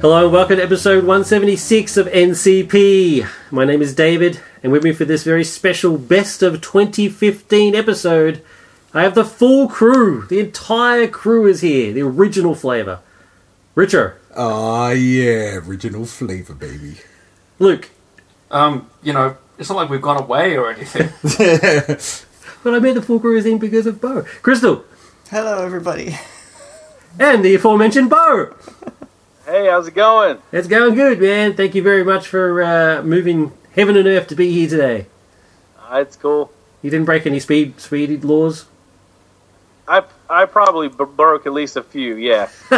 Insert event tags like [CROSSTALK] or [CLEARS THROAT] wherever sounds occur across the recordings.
Hello and welcome to episode 176 of NCP. My name is David, and with me for this very special Best of 2015 episode, I have the full crew. The entire crew is here, the original flavour. Richard, Ah, yeah, original flavour, baby. Luke, Um, you know, it's not like we've gone away or anything. [LAUGHS] [LAUGHS] but I made the full crew is in because of Bo. Crystal, Hello, everybody. and the aforementioned Bo. [LAUGHS] Hey, how's it going? It's going good, man. Thank you very much for uh, moving heaven and earth to be here today. Uh, it's cool. You didn't break any speed speed laws. I I probably b- broke at least a few. Yeah. [LAUGHS]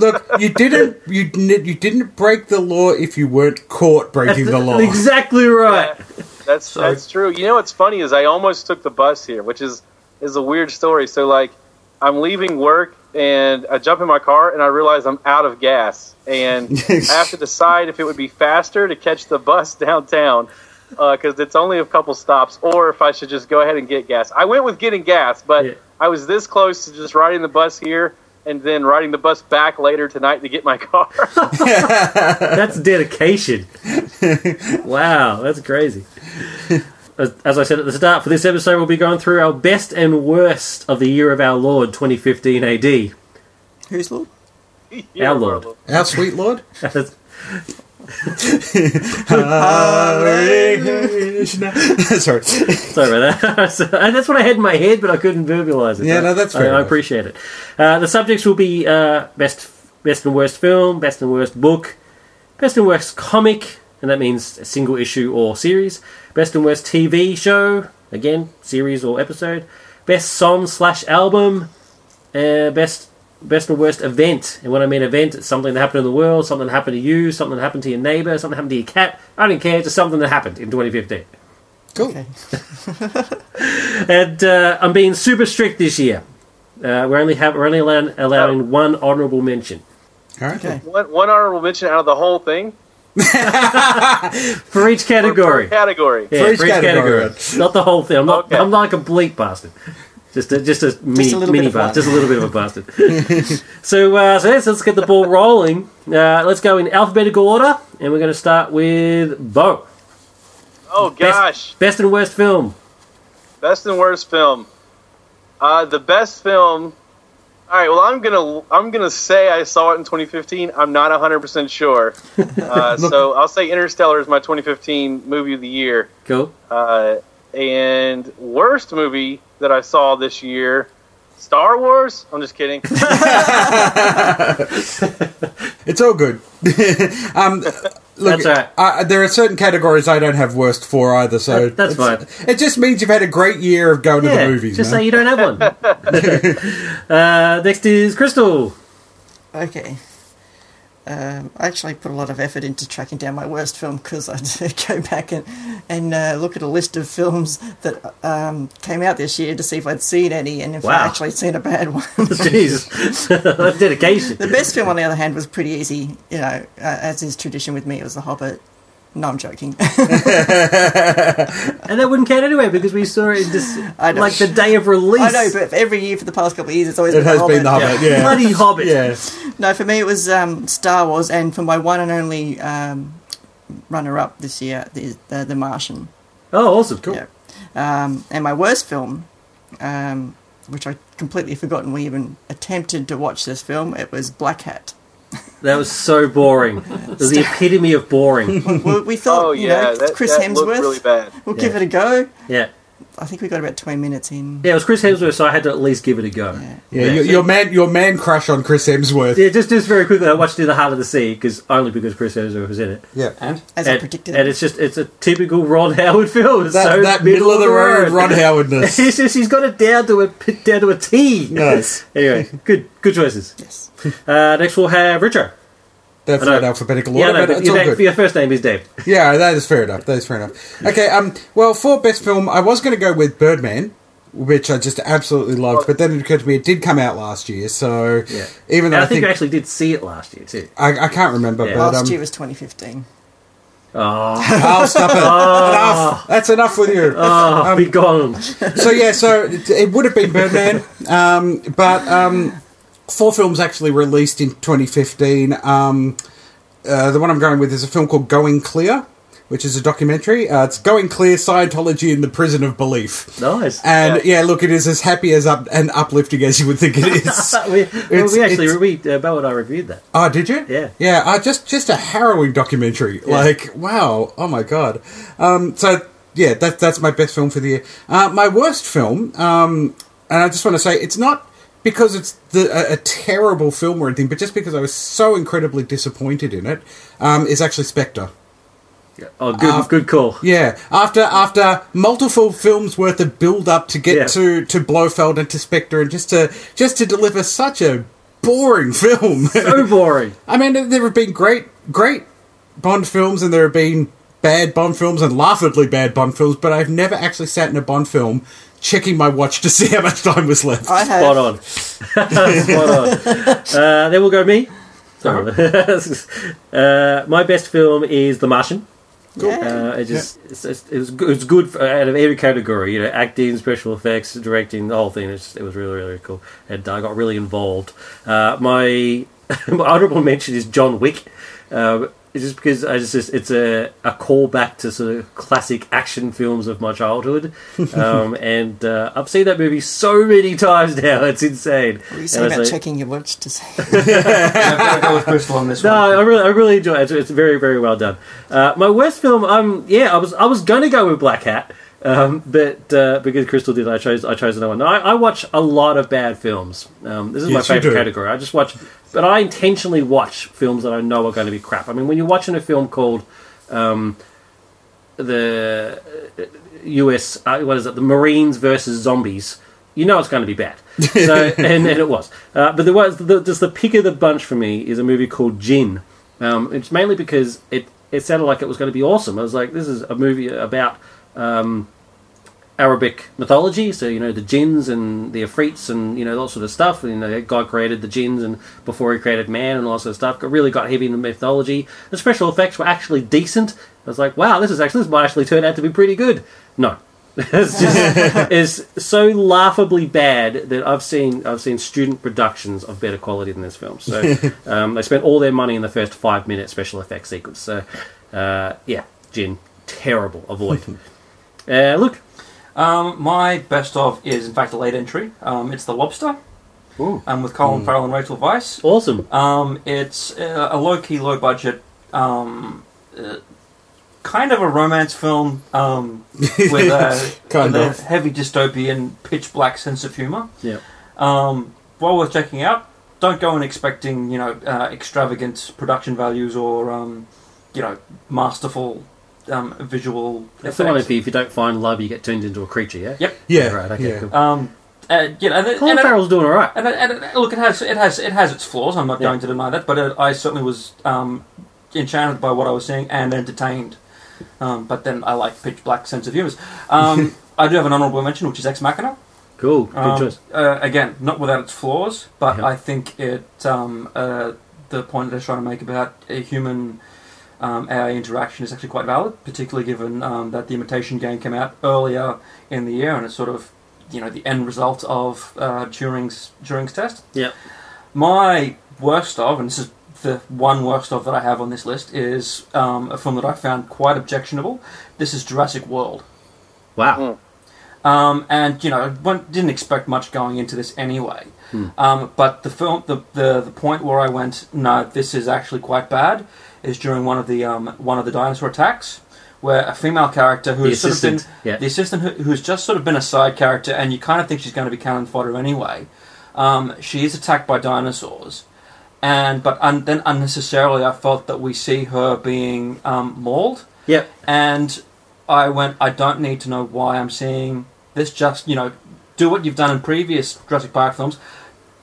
Look, you didn't you didn't- you didn't break the law if you weren't caught breaking the law. Exactly right. That's So- that's true. You know what's funny is I almost took the bus here, which is is a weird story. So like, I'm leaving work and I jump in my car and I realize I'm out of gas and [LAUGHS] I have to decide if it would be faster to catch the bus [LAUGHS] downtown uh, because it's only a couple stops, or if I should just go ahead and get gas. I went with getting gas, but Yeah. I was this close to just riding the bus here and then riding the bus back later tonight to get my [LAUGHS] car. That's dedication. wow, that's crazy. As, as I said at the start, for this episode, we'll be going through our best and worst of the year of our Lord 2015 AD. Who's Lord? Yeah, Our Lord. bro. Our sweet lord. [LAUGHS] That's- [LAUGHS] Sorry. Sorry about that. [LAUGHS] So, and that's what I had in my head, but I couldn't verbalize it. Yeah, no, that's I, fair I enough. appreciate it. Uh, the subjects will be uh, best, best and worst film, best and worst book, best and worst comic, and that means a single issue or series. Best and worst TV show, again, series or episode. Best song slash album. Uh, best best and worst event. And when I mean event, it's something that happened in the world, something that happened to you, something that happened to your neighbour, something that happened to your cat. I don't care, just something that happened in 2015. Cool. Okay. [LAUGHS] And uh, I'm being super strict this year. Uh, we're only have we're only allowing, allowing one honourable mention All right. Okay. One, one honorable mention out of the whole thing. [LAUGHS] for each Per- category. Per category. Yeah, For each category. not the whole thing. I'm not. Okay. I'm not a complete bastard. Just a, just a mini, a mini bastard. Just a little bit of a bastard. [LAUGHS] so, uh, so let's, let's get the ball rolling. Uh, let's go in alphabetical order, and we're going to start with Bo. Oh gosh, Best and worst film. best and worst film. Uh, the best film. All right. Well, I'm gonna I'm gonna say I saw it in 2015. I'm not 100 percent sure. [LAUGHS] Uh, so I'll say Interstellar is my 2015 movie of the year. Cool. Uh, and worst movie that I saw this year, Star Wars. I'm just kidding. [LAUGHS] [LAUGHS] It's all good. um, look, That's all right. uh, there are certain categories I don't have worst for either, so That- that's fine. It just means you've had a great year of going to the movies. just man. say you don't have one. [LAUGHS] [LAUGHS] uh, next is Crystal. Okay. Um, I actually put a lot of effort into tracking down my worst film because I [LAUGHS] had to go back and and uh, look at a list of films that um, came out this year to see if I'd seen any, and if Wow. I actually seen a bad one. [LAUGHS] That's [LAUGHS] dedication. the best film, on the other hand, was pretty easy. You know, uh, as is tradition with me, it was The Hobbit. No, I'm joking. [LAUGHS] And that wouldn't count anyway because we saw it in this, I know. like the day of release. I know, but every year for the past couple of years, it's always It been has The been the Hobbit. Hobbit, yeah. Bloody Hobbit. Yeah. No, for me it was um, Star Wars, and for my one and only um, runner-up this year, the, the, the Martian. Oh, awesome. Cool. Yeah. Um, and my worst film, um, which I completely forgotten we even attempted to watch this film, it was Black Hat. That was so boring. It was the epitome of boring. Well, we thought, oh you yeah, know, that, Chris that Hemsworth. really bad. We'll Yeah. give it a go. Yeah. I think we got about 20 minutes in. Yeah, it was Chris Hemsworth, so I had to at least give it a go. Yeah. Yeah, your, your man, your man crush on Chris Hemsworth. Yeah, just just very quickly, I watched In the Heart of the Sea because only because Chris Hemsworth was in it. Yeah, And As I predicted. and it's just it's a typical Ron Howard film. It's that, so that middle of the road, Ron [LAUGHS] He's Howardness. just he's got it down to a down to a T. Nice. [LAUGHS] Anyway, good good choices. yes. Uh, next we'll have Richard. That's not alphabetical Yeah, order, no, but but it's your, all name- good. your first name is Dave. Yeah, that is fair enough. That is fair enough. Okay, um, well, for best film, I was going to go with Birdman, which I just absolutely loved, but then it occurred to me it did come out last year, so Yeah. even And though I I think think you actually did see it last year too. I, I can't remember, Yeah. but Last um, year was 2015. Oh, I'll stop it. Enough. That's enough with you. oh be gone. so yeah, so it, it would have been Birdman, um, but um, four films actually released in 2015. Um, uh, the one I'm going with is a film called Going Clear, which is a documentary. Uh, it's Going Clear Scientology in the Prison of Belief. Nice. And yeah. look, it is as happy as up and uplifting as you would think it is. [LAUGHS] we, well, we actually we uh, Belle and I reviewed that. oh, did you? Yeah. Yeah, uh, just just a harrowing documentary. Like, wow, oh my god. Um, so yeah, that, that's my best film for the year. Uh, my worst film, um, and I just want to say, it's not because it's the, a, a terrible film or anything, but just because I was so incredibly disappointed in it, um, is actually Spectre. Oh, good, Uh, good call. Yeah, after after multiple films worth of build up to get Yeah. to to Blofeld and to Spectre, and just to just to deliver such a boring [LAUGHS] film. So boring. I mean, there have been great great Bond films, and there have been bad Bond films and laughably bad Bond films, but I've never actually sat in a Bond film checking my watch to see how much time was left. I have. Spot on. [LAUGHS] Spot on. Uh, then we'll go me. Sorry. [LAUGHS] uh, my best film is The Martian. Yeah. Uh, it just it's, it's, it was good, it was good for, out of every category. You know, acting, special effects, directing, the whole thing. It's just, it was really really cool, and I got really involved. Uh, my, [LAUGHS] my honorable mention is John Wick. Uh, it's just because I just it's a a callback to sort of classic action films of my childhood, [LAUGHS] um, and uh, I've seen that movie so many times now. It's insane. What are you saying I about like- checking your watch to say? [LAUGHS] Yeah, I've got to go with Crystal on this [LAUGHS] No, I really, I really enjoy it. It's, it's very, very well done. Uh, my worst film, um, yeah, I was, I was going to go with Black Hat, um, but uh, because Crystal did, I chose, I chose another one. I, I watch a lot of bad films. Um, this is Yes, my favorite category. I just watch, but I intentionally watch films that I know are going to be crap. I mean, when you're watching a film called um, the uh, U.S. Uh, what is it? The Marines versus Zombies. You know it's going to be bad. [LAUGHS] So, and, and it was. Uh, but there was the, just the pick of the bunch for me is a movie called Jinn. Um, it's mainly because it it sounded like it was going to be awesome. I was like, this is a movie about um, Arabic mythology, so you know the jinns and the afrits and you know that sort of stuff. You know, God created the jinns and before He created man and all that sort of stuff. Got really got heavy into mythology. The special effects were actually decent. I was like, wow, this is actually this might actually turn out to be pretty good. No, [LAUGHS] it's just [LAUGHS] is so laughably bad that I've seen I've seen student productions of better quality than this film. So [LAUGHS] um, they spent all their money in the first five minute special effects sequence. So uh, yeah, Jinn, terrible. Avoid. uh, look, Um, my best of is, in fact, a late entry. Um, it's The Lobster, Ooh. um, with Colin Farrell and Rachel Weisz. awesome. Um, it's uh, a low key, low budget, um, uh, kind of a romance film um, [LAUGHS] with, a, Kind with of. a heavy dystopian, pitch black sense of humour. Yeah. Um, well worth checking out. Don't go in expecting you know uh, extravagant production values or um, you know masterful um, visual That's the one if you, if you don't find love, you get turned into a creature. Yeah. Yep. Yeah, Right. Okay. yeah. Cool. Um, uh, you know, and, it- Colin and it- Farrell's doing all right. And, and, and look, it has it has it has its flaws. I'm not Yeah. going to deny that, but it, I certainly was um, enchanted by what I was seeing and entertained. Um, but then I like pitch black sense of humour. Um, [LAUGHS] I do have an honourable mention, which is Ex Machina. Cool. Good Um, choice. Uh, again, not without its flaws, but Yeah. I think it um, uh, the point that they're trying to make about a human um, AI interaction is actually quite valid, particularly given um, that the Imitation Game came out earlier in the year, and it's sort of you know the end result of uh, Turing's Turing's test. Yep. My worst of, and this is the one worst of that I have on this list, is um, a film that I found quite objectionable. This is Jurassic World. Wow. Um, and you know, one didn't expect much going into this anyway. Hmm. Um, but the film, the, the the point where I went, no, this is actually quite bad, is during one of the um, one of the dinosaur attacks, where a female character The who's sort of been. Yeah. the assistant who, who's just sort of been a side character, and you kind of think she's going to be cannon fodder anyway. Um, she is attacked by dinosaurs, and but un- then unnecessarily, I felt that we see her being um, mauled Yep. and I went, I don't need to know why I'm seeing this. Just you know, do what you've done in previous Jurassic Park films.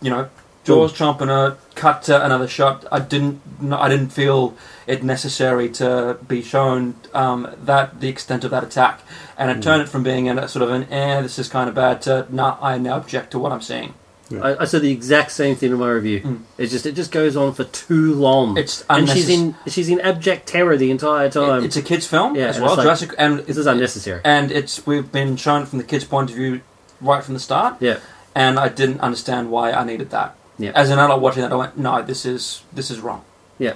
You know, jaws chomping her, cut to another shot. I didn't, I didn't feel it necessary to be shown um, that the extent of that attack, and it turned it from being a sort of an eh, this is kind of bad to nah, I now object to what I'm seeing. I, I said the exact same thing in my review. Mm. It's just it just goes on for too long. It's and she's in she's in abject terror the entire time. It's a kids' film Yeah, as and well. like- Jurassic, and this is unnecessary. and it's we've been shown from the kids' point of view right from the start. Yeah. and I didn't understand why I needed that. Yeah. As an adult watching that, I went, "No, this is this is wrong." Yeah.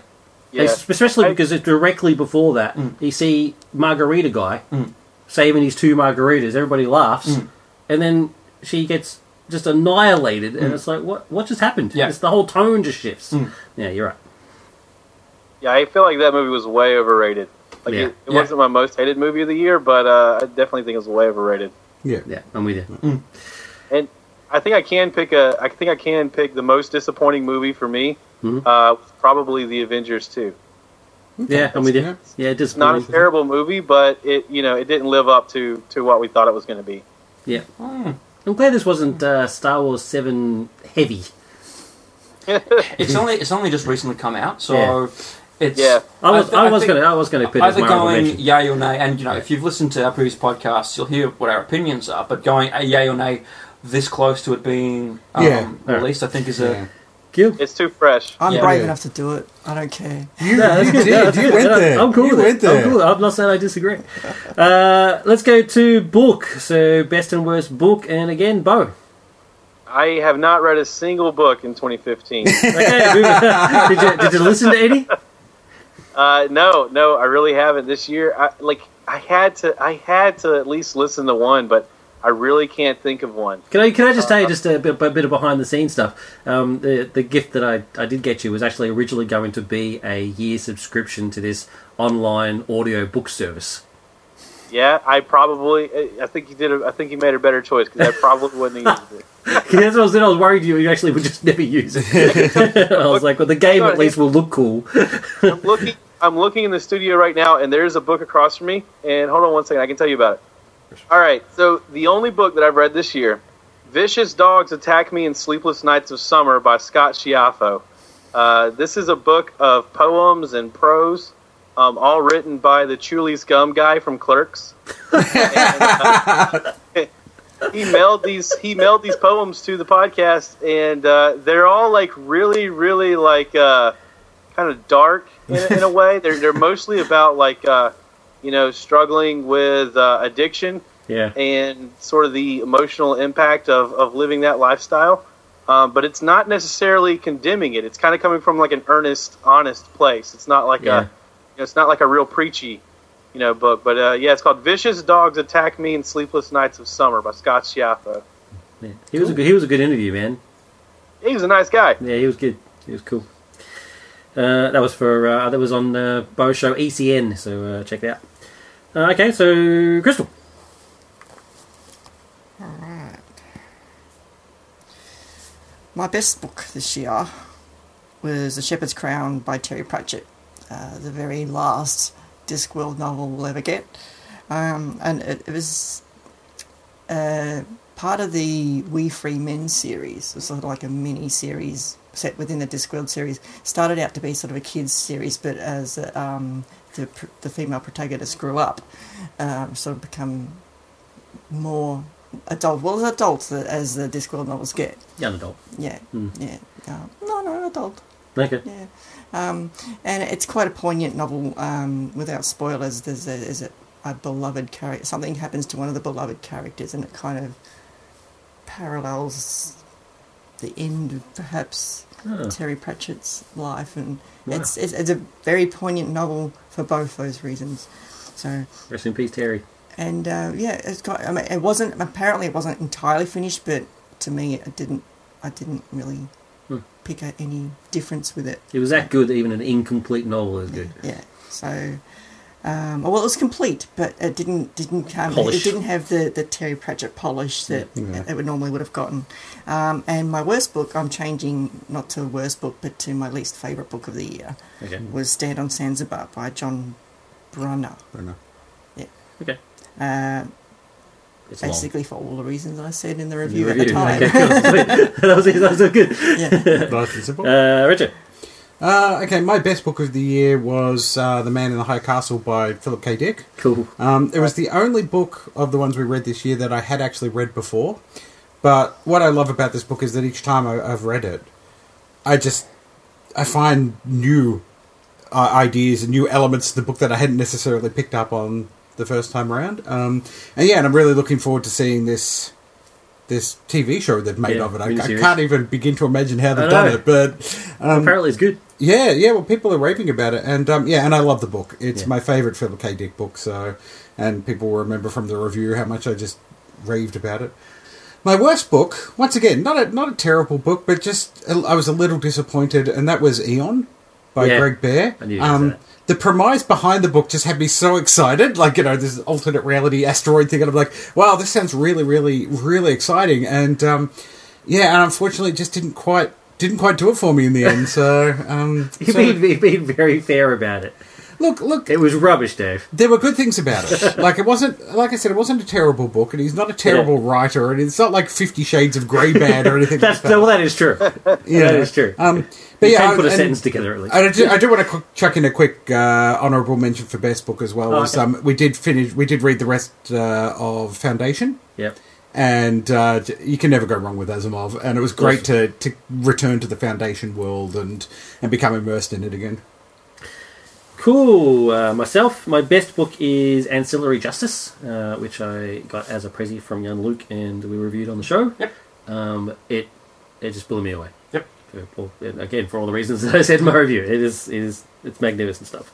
yeah. Especially because it's directly before that, Mm. you see Margarita guy Mm. saving his two margaritas. Everybody laughs, Mm. and then she gets just annihilated, and Mm. it's like, what? What just happened? Yeah. It's the whole tone just shifts. Mm. Yeah, you're right. Yeah, I feel like that movie was way overrated. Like Yeah. it, it Yeah. wasn't my most hated movie of the year, but uh, I definitely think it was way overrated. Yeah. Yeah, I'm with you. And I think I can pick a. I think I can pick the most disappointing movie for me. Mhm. Uh, probably The Avengers Two. Yeah, I'm with you. Yeah. Yeah, It's not a terrible movie, but it you know it didn't live up to to what we thought it was going to be. Yeah, Mm. I'm glad this wasn't uh, Star Wars Seven heavy. [LAUGHS] It's only it's only just recently come out, so Yeah. it's. Yeah. I was, th- I, was gonna, I was gonna put either going mention. yay or nay, and you know, if you've listened to our previous podcasts, you'll hear what our opinions are. But going a yay or nay, this close to it being um, Yeah. released, I think is a Yeah. Gil? It's too fresh. I'm Yeah. brave Yeah. enough to do it. I don't care. [LAUGHS] You, [LAUGHS] Yeah, that's you did. Yeah, you went there. I'm cool You with went it. there. I'm cool. I'm not saying I disagree. Uh, let's go to book. So best and worst book, and again, Bo. I have not read a single book in 2015. [LAUGHS] Okay, did you did you listen to any? uh, no, no, I really haven't this year. I, like I had to, I had to at least listen to one, but I really can't think of one. Can I can I just tell you just a bit, a bit of behind the scenes stuff? Um, the the gift that I, I did get you was actually originally going to be a year subscription to this online audio book service. Yeah, I probably. I think you did. A, I think you made a better choice because I probably wouldn't have used it. [LAUGHS] That's what I was. I was worried you actually would just never use it. [LAUGHS] I was like, well, the game at least will look cool. I'm looking. I'm looking in the studio right now, and there's a book across from me. And hold on one second, I can tell you about it. All right. So the only book that I've read this year, "Vicious Dogs Attack Me in Sleepless Nights of Summer" by Scott Schiaffo. Uh, this is a book of poems and prose, um, all written by the Chewlies Gum guy from Clerks. [LAUGHS] And, uh, [LAUGHS] he mailed these. He mailed these poems to the podcast, and uh, they're all like really, really like. Uh, kind of dark in, in a way. They're they're mostly about like uh, you know struggling with uh, addiction Yeah, and sort of the emotional impact of, of living that lifestyle. Um, but it's not necessarily condemning it. It's kind of coming from like an earnest, honest place. It's not like Yeah. a you know, it's not like a real preachy you know book. But uh, yeah, it's called "Vicious Dogs Attack Me in Sleepless Nights of Summer" by Scott Schiaffo. yeah. He was a good. He was a good interview, man. He was a nice guy. Yeah, he was good. He was cool. Uh, that was for uh, that was on uh, Bo Show ECN, so uh, check that out. Uh, okay, so Crystal. Alright. My best book this year was The Shepherd's Crown by Terry Pratchett, uh, the very last Discworld novel we'll ever get. Um, and it, it was uh, part of the Wee Free Men series. It was sort of like a mini series set within the Discworld series. Started out to be sort of a kids series, but as um, the, the female protagonist grew up, um, sort of become more adult. Well, as adults as the Discworld novels get. Young adult. Yeah, Hmm. yeah. Um, no, no, adult. Okay. Yeah, um, and it's quite a poignant novel. Um, without spoilers, there's a, there's a, a beloved character. Something happens to one of the beloved characters, and it kind of parallels the end of perhaps Oh, Terry Pratchett's life, and Wow. it's, it's it's a very poignant novel for both those reasons. So rest in peace, Terry. and uh, yeah, it's got. I mean, it wasn't apparently it wasn't entirely finished, but to me, it didn't. I didn't really Hmm. pick out any difference with it. It was that good even an incomplete novel is good. Yeah. So, um, well, it was complete, but it didn't didn't come. Polish. It didn't have the, the Terry Pratchett polish that Yeah. it would normally would have gotten. Um, and my worst book, I'm changing not to worst book, but to my least favorite book of the year, Okay. was Stand on Zanzibar by John Brunner. Brunner. Yeah. Okay. Uh, It's long. basically for all the reasons I said in the The review, at the time. Okay, cool. [LAUGHS] that was that was good. yeah. [LAUGHS] Nice and simple. Uh, Richard. Uh, okay, my best book of the year was uh, The Man in the High Castle by Philip K. Dick. Cool. Um, it was the only book of the ones we read this year that I had actually read before. But what I love about this book is that each time I, I've read it, I just I find new uh, ideas and new elements to the book that I hadn't necessarily picked up on the first time around. Um, and yeah, and I'm really looking forward to seeing this this TV show they've made Yeah, of it. I, I can't even begin to imagine how they've done it, but um, Apparently, it's good. Yeah, yeah. Well, people are raving about it, and um, yeah, and I love the book. It's Yeah. my favourite Philip K. Dick book. So, and people will remember from the review how much I just raved about it. My worst book, once again, not a not a terrible book, but just I was a little disappointed, and that was Eon by Yeah, Greg Bear. I you'd say Um, the premise behind the book just had me so excited, like you know, this alternate reality asteroid thing, and I'm like, wow, this sounds really, really, really exciting, and um, yeah, and unfortunately, it just didn't quite didn't quite do it for me in the end. So, um, You've so- been, you've been very fair about it. look, look, It was rubbish, Dave. there were good things about it. [LAUGHS] Like it wasn't, like I said, it wasn't a terrible book, and he's not a terrible writer, and it's not like Fifty Shades of Grey bad or anything. [LAUGHS] That's like that. well, that is true. [LAUGHS] Yeah. That is true. Um, but you yeah, can put a and- sentence together at least. And I do, I do want to chuck in a quick uh, honourable mention for best book as well. Oh, was, okay. um, we did finish, we did read the rest uh, of Foundation, Yep. And uh, you can never go wrong with Asimov. And it was great to, to return to the Foundation world and and become immersed in it again. Cool. Uh, myself, my best book is Ancillary Justice, uh, which I got as a prezi from young Luke, and we reviewed on the show. Yep. Um, it it just blew me away. Yep. For- well, again, for all the reasons [LAUGHS] that I said in my review, it is it is it's magnificent stuff.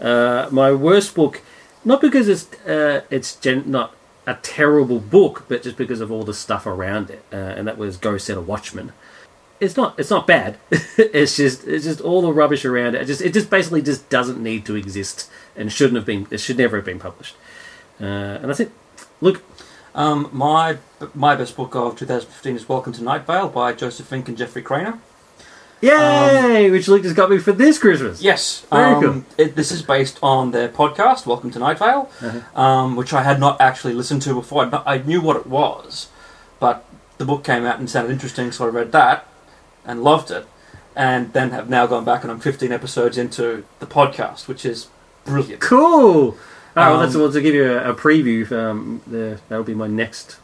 Uh, my worst book, not because it's uh, it's gen- not a terrible book, but just because of all the stuff around it, uh, and that was Go Set a Watchman. It's not it's not bad. [LAUGHS] it's just it's just all the rubbish around it. It just it just basically just doesn't need to exist and shouldn't have been. It should never have been published. Uh, and that's it. Look, Um, my my best book of 2015 is Welcome to Night Vale by Joseph Fink and Jeffrey Cranor. Yay! which Luke just got me for this Christmas. Yes, Very um, cool. It, this is based on their podcast, Welcome to Night Vale, Uh-huh. um, which I had not actually listened to before. Not, I knew what it was, but the book came out and sounded interesting, so I read that and loved it, and then have now gone back and I'm 15 episodes into the podcast, which is brilliant. Cool. All right, well, that's Um, well to give you a, a preview. Um, the, that'll be my next.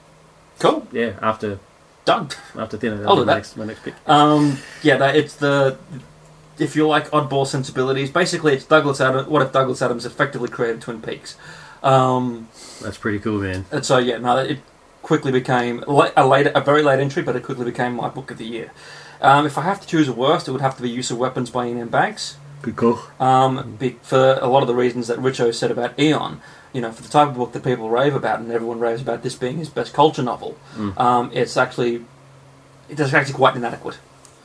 Cool, Yeah, after done. after dinner. I'll do that. next, my next pick. Um, yeah, that it's the if you like oddball sensibilities, basically it's Douglas Adams. What if Douglas Adams effectively created Twin Peaks? Um, That's pretty cool, man. and so yeah, no, it quickly became a late, a very late entry, but it quickly became my book of the year. Um, if I have to choose a worst, it would have to be Use of Weapons by Iain M. Banks. Good call. Um, be, for a lot of the reasons that Richo said about Eon, you know, for the type of book that people rave about, and everyone raves about this being his best culture novel, Mm. um, it's actually it's actually quite inadequate.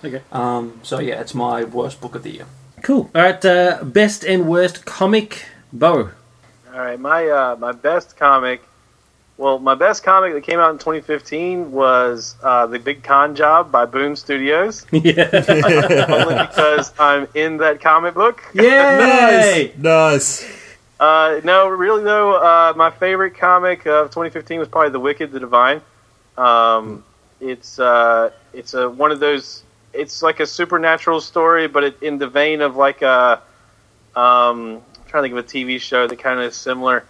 Okay. Um, so yeah, it's my worst book of the year. Cool. All right. Uh, best and worst comic. Bo. All right, my uh, my best comic. Well, my best comic that came out in 2015 was uh, the Big Con Job by Boom Studios, [LAUGHS] yeah. only because I'm in that comic book. Yay! nice. Uh, no, really though, uh, my favorite comic of 2015 was probably The Wicked, The Divine. Um, it's uh, it's a one of those. It's like a supernatural story, but it, in the vein of like a. Um, I'm trying to think of a TV show that kind of is similar.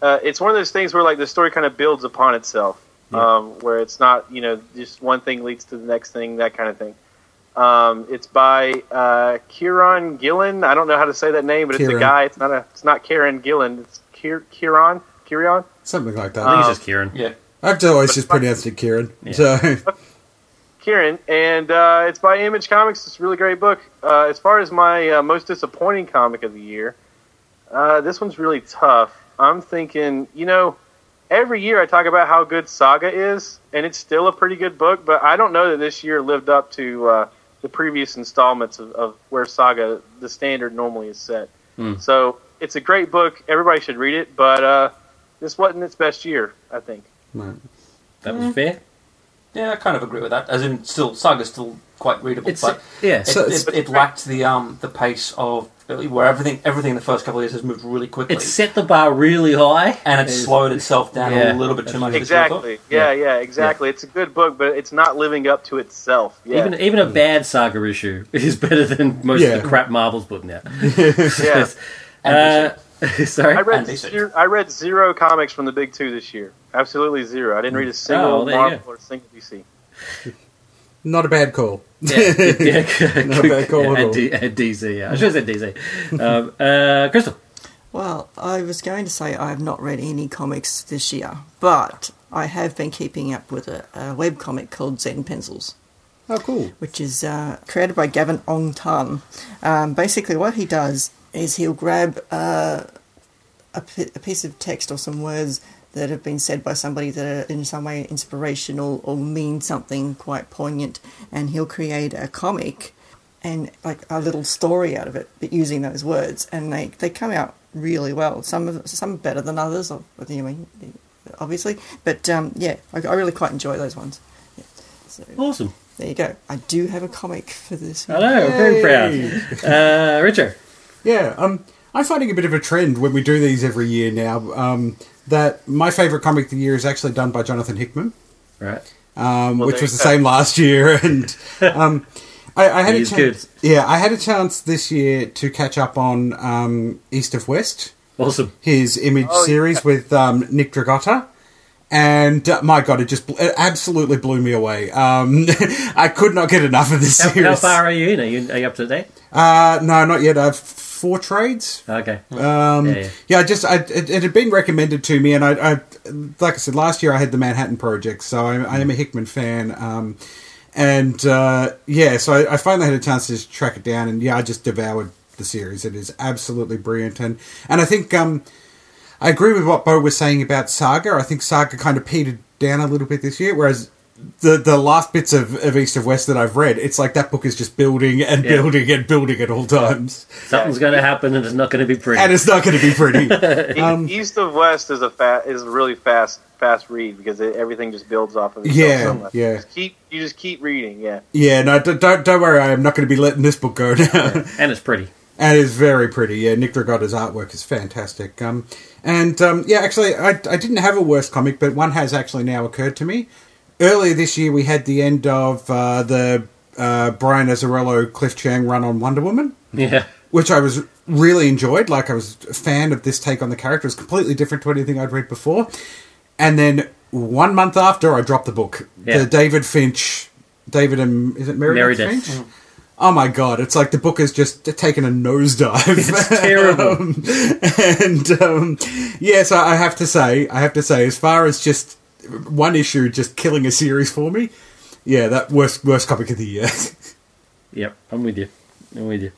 Uh, it's one of those things where like the story kind of builds upon itself, Yeah. um, where it's not you know just one thing leads to the next thing, that kind of thing. Um, it's by uh, Kieron Gillen. I don't know how to say that name, but it's a guy. It's not a. It's not Kieron Gillen. It's Kier, Kieran. Kieran. Something like that. I think Um, it's just Kieran. Yeah, I've always just pronounced it Kieran. Yeah. So Kieran, and uh, it's by Image Comics. It's a really great book. Uh, as far as my uh, most disappointing comic of the year, uh, this one's really tough. I'm thinking, you know, every year I talk about how good Saga is, and it's still a pretty good book, but I don't know that this year lived up to uh, the previous installments of, of where Saga, the standard, normally is set. Hmm. So it's a great book. Everybody should read it, but uh, this wasn't its best year, I think. right. That was fair. yeah, I kind of agree with that. As in, still Saga's still quite readable, It's but yeah. it, So it, it's- it lacked the um the pace of where everything everything in the first couple of years has moved really quickly, It set the bar really high, and it It's- slowed itself down Yeah, a little bit too much. this year, I thought. Exactly. Yeah, yeah, exactly. It's a good book, but it's not living up to itself. Yeah. Even even a bad saga issue is better than most Yeah. of the crap Marvel's putting [LAUGHS] out. Yeah. [LAUGHS] uh, [LAUGHS] sorry. I read zero, I read zero comics from the big two this year. Absolutely zero. I didn't read a single Oh, there Marvel or a single DC. Not a bad call. yeah, yeah, [LAUGHS] Not a bad call at all. D, and DC. Yeah. I should have said DC. Um, uh, Crystal. Well, I was going to say I have not read any comics this year, but I have been keeping up with a, a web comic called Zen Pencils. Oh, cool. which is uh, created by Gavin Aung Than. Um, basically, what he does is he'll grab uh, a, pi- a piece of text or some words that have been said by somebody that are in some way inspirational or mean something quite poignant, and he'll create a comic and like a little story out of it, but using those words, and they, they come out really well. Some of some better than others, I mean, obviously, but um, yeah, I, I really quite enjoy those ones. Yeah. So Awesome. there you go. I do have a comic for this. I know. Very proud. Uh, Richard. Yeah, um, I'm finding a bit of a trend when we do these every year now. Um, that my favourite comic of the year is actually done by Jonathan Hickman, Right. um, Well, which was the go. same last year, [LAUGHS] and [LAUGHS] um, I, I had He a is chance. Yeah, I had a chance this year to catch up on um, East of West, Awesome. his image Oh, yeah. series with um, Nick Dragotta. And uh, my God, it just bl- it absolutely blew me away. Um, [LAUGHS] I could not get enough of this How, series. how far are you in? Are you, are you up to date? Uh, no, not yet. I've four trades. Okay. Um, Yeah, yeah, yeah. I just I, it, it had been recommended to me, and I, I, like I said last year, I had the Manhattan Project, so I, I am a Hickman fan. Um, and uh, yeah, so I, I finally had a chance to just track it down, and yeah, I just devoured the series. It is absolutely brilliant, and and I think um, I agree with what Bo was saying about Saga. I think Saga kind of petered down a little bit this year, whereas. The, the last bits of, of East of West that I've read, it's like that book is just building and Yeah. building and building at all times. Something's going to happen and it's not going to be pretty. And it's not going to be pretty. [LAUGHS] Um, East of West is a fa- is a really fast fast read because it, everything just builds off of itself Yeah, so much. yeah. You just keep you just keep reading. Yeah, Yeah, no, d- don't don't worry. I'm not going to be letting this book go now. and it's pretty. [LAUGHS] and it's very pretty. Yeah, Nick Dragotta's artwork is fantastic. Um, and um, yeah, actually, I, I didn't have a worst comic, but one has actually now occurred to me. Earlier this year, we had the end of uh, the uh, Brian Azzarello Cliff Chiang run on Wonder Woman, Yeah. which I was really enjoyed. Like I was a fan of this take on the character. It was completely different to anything I'd read before. And then one month after, I dropped the book. Yeah. The David Finch, David and is it Meredith, Meredith. Finch? Oh my god! It's like the book has just taken a nosedive. It's terrible. Um, [LAUGHS] and um, yes, I I have to say, I have to say, as far as just one issue just killing a series for me, yeah, that worst worst comic of the year. [LAUGHS] Yep, I'm with you. I'm with you.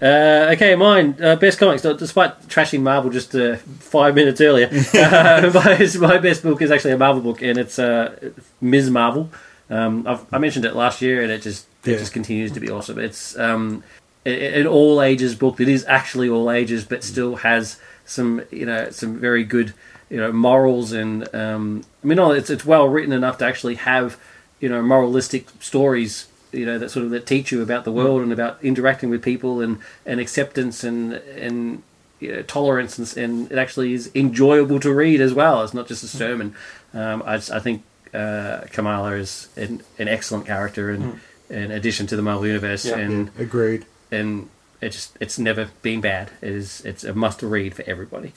Uh, okay, mine uh, best comics. Despite trashing Marvel just uh, five minutes earlier, [LAUGHS] uh, my, my best book is actually a Marvel book, and it's uh, Ms. Marvel. Um, I've, I mentioned it last year, and it just it Yeah. just continues to be awesome. It's um, an all ages book that is actually all ages, but still has some you know some very good you know morals and um, I mean, no, it's it's well written enough to actually have you know moralistic stories you know that sort of that teach you about the world and about interacting with people and and acceptance and and you know, tolerance and, and it actually is enjoyable to read as well. It's not just a sermon. Um, I, just- I think uh, Kamala is an, an excellent character and in addition to the Marvel universe Yeah. and Agreed. and it just it's never been bad. It is it's a must read for everybody.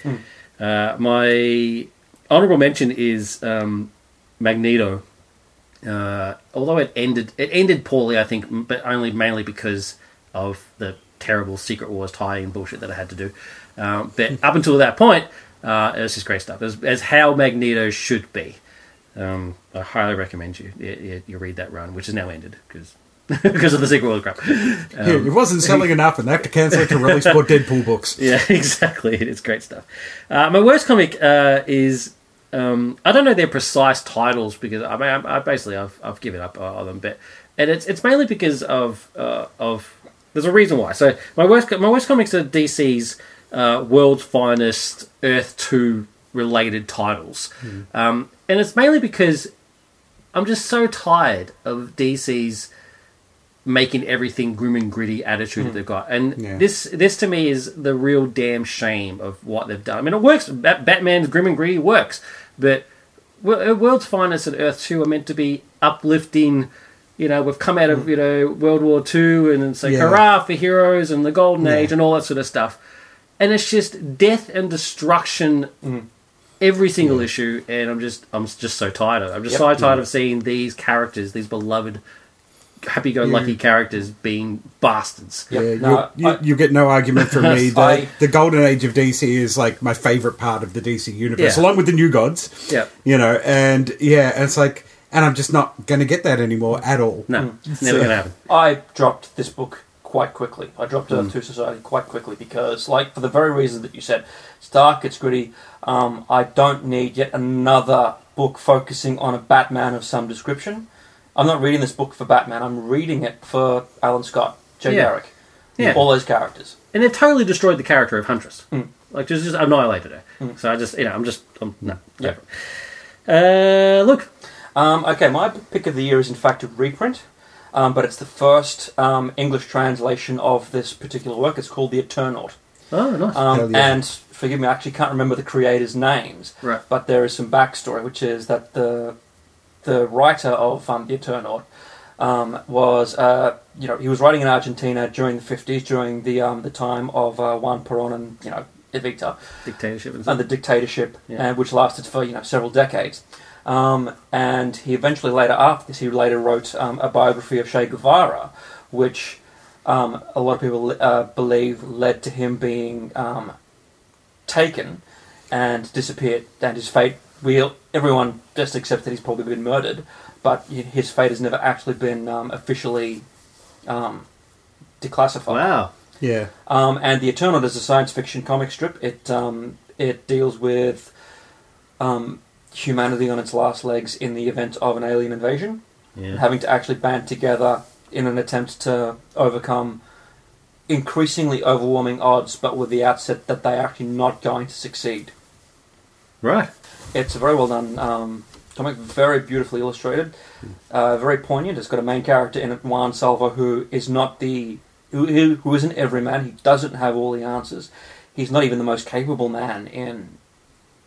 Uh, my honorable mention is um, Magneto. Uh, although it ended it ended poorly, I think, but only mainly because of the terrible Secret Wars tie-in bullshit that I had to do. Um, but up until that point, uh, it was just great stuff. As, as how Magneto should be. Um, I highly recommend you, you you- you read that run, which is now ended because [LAUGHS] because of the Secret Wars crap. yeah, it wasn't selling [LAUGHS] enough, and they have to cancel it to release more Deadpool books. [LAUGHS] Yeah, exactly. It's great stuff. Uh, my worst comic uh, is um, I don't know their precise titles because I mean I, I basically I've, I've given up on them, but and it's it's mainly because of uh, of there's a reason why. So my worst my worst comics are DC's uh, World's Finest Earth Two related titles, um, and it's mainly because I'm just so tired of DC's making everything grim and gritty attitude that hmm. they've got. And Yeah. this this to me is the real damn shame of what they've done. I mean, it works. Bat- Batman's grim and gritty works, but uh, World's Finest and Earth Two are meant to be uplifting. You know, we've come out of hmm. you know World War Two, and it's like Yeah. hurrah for heroes and the Golden Yeah. Age and all that sort of stuff. And it's just death and destruction hmm. every single issue, and I'm just I'm just so tired of. it. I'm just Yep. so tired of seeing these characters, these beloved, happy-go-lucky characters being bastards. Yep. Yeah, No, you, I- you, you get no argument from [LAUGHS] me. The, I- the golden age of DC is like my favorite part of the DC universe, Yeah. along with the New Gods. Yeah. You know, and yeah, and it's like and I'm just not going to get that anymore at all. No, it's So- never going to happen. I dropped this book quite quickly. I dropped. Earth Two Society quite quickly because, like, for the very reason that you said, it's dark, it's gritty. Um, I don't need yet another book focusing on a Batman of some description. I'm not reading this book for Batman. I'm reading it for Alan Scott, Jay Yeah. Garrick, Yeah. all those characters. And they've totally destroyed the character of Huntress. Mm. Like, just, just annihilated her. Mm. So I just, you know, I'm just, I'm, no. Yeah. Uh, look, Um, okay, my pick of the year is in fact a reprint, um, but it's the first um, English translation of this particular work. It's called The Eternaut. oh, nice. Um, yeah. And forgive me, I actually can't remember the creators' names, right. but there is some backstory, which is that the the writer of um, The Eternaut um, was, uh, you know, he was writing in Argentina during the 50s, during the um, the time of uh, Juan Perón and, you know, Evita, Dictatorship and and the dictatorship, Yeah. and which lasted for, you know, several decades. Um, and he eventually later, after this, he later wrote um, a biography of Che Guevara, which um, a lot of people uh, believe led to him being um, taken and disappeared, and his fate. We everyone just accepts that he's probably been murdered, but his fate has never actually been um, officially um, declassified. Wow. Yeah. Um, and the Eternaut is a science fiction comic strip. It um, it deals with um, humanity on its last legs in the event of an alien invasion, Yeah. having to actually band together in an attempt to overcome increasingly overwhelming odds, but with the outset that they're actually not going to succeed. Right. It's a very well done um, comic, very beautifully illustrated, uh, very poignant. It's got a main character in it, Juan Salvo, who is not the who, who, isn't every man. He doesn't have all the answers. He's not even the most capable man in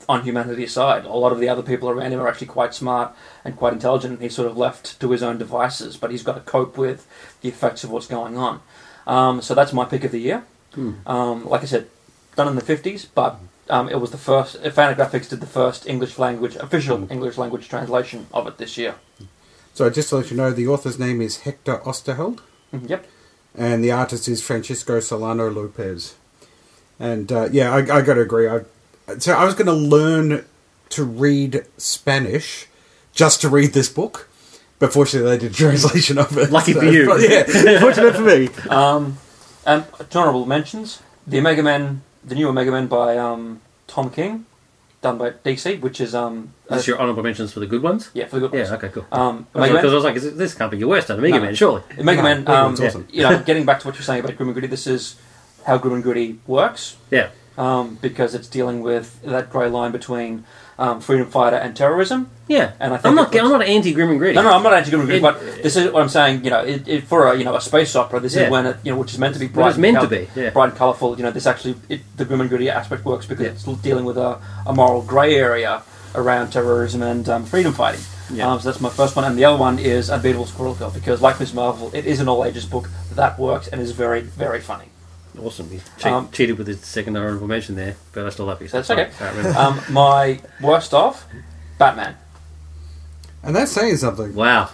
on humanity's side. A lot of the other people around him are actually quite smart and quite intelligent. And he's sort of left to his own devices, but he's got to cope with the effects of what's going on. Um, so that's my pick of the year. Hmm. Um, like I said, done in the fifties, but um, it was the first. Fantagraphics did the first English language official English language translation of it this year. So just to let you know, the author's name is Hector Oesterheld, Mhm, Yep. and the artist is Francisco Solano Lopez. And uh, yeah, I, I got to agree. I, so I was going to learn to read Spanish just to read this book. But fortunately, they did a translation of it. Lucky So- for you. but [LAUGHS] yeah, fortunate for me. [LAUGHS] Um, and honorable mentions: the Omega Men, the new Omega Man by um, Tom King, done by DC, which is um, Is this uh, your honourable mentions for the good ones? yeah for the good ones. Yeah, okay, cool. Um, Because I was like, is- this can't be your worst on Omega No. Man, surely. Omega No, Men, Omega um, Man's awesome. you know, getting back to what you're saying about Grim and Gritty, this is how Grim and Gritty works. Yeah. um, because it's dealing with that grey line between um, freedom fighter and terrorism. Yeah. And I think I'm not, I'm not anti Grim and Gritty. No, no, I'm not anti Grim and Gritty, It- but this is what I'm saying. You know, it, it, for a you know a space opera, this Yeah. is when it you know which is meant to be bright, it's meant to be, yeah. bright and colourful. You know, this actually it, the Grim and Gritty aspect works because Yeah. it's dealing with a, a moral grey area around terrorism and um, freedom fighting. Yeah. Um, so that's my first one, and the other one is Unbeatable Squirrel Girl because, like Miss Marvel, it is an all ages book that works and is very very funny. Awesome. You che- Um, cheated with his second honourable mention there, but I still love you. So That's okay. Can't [LAUGHS] um, my worst of Batman. And that's saying something. wow.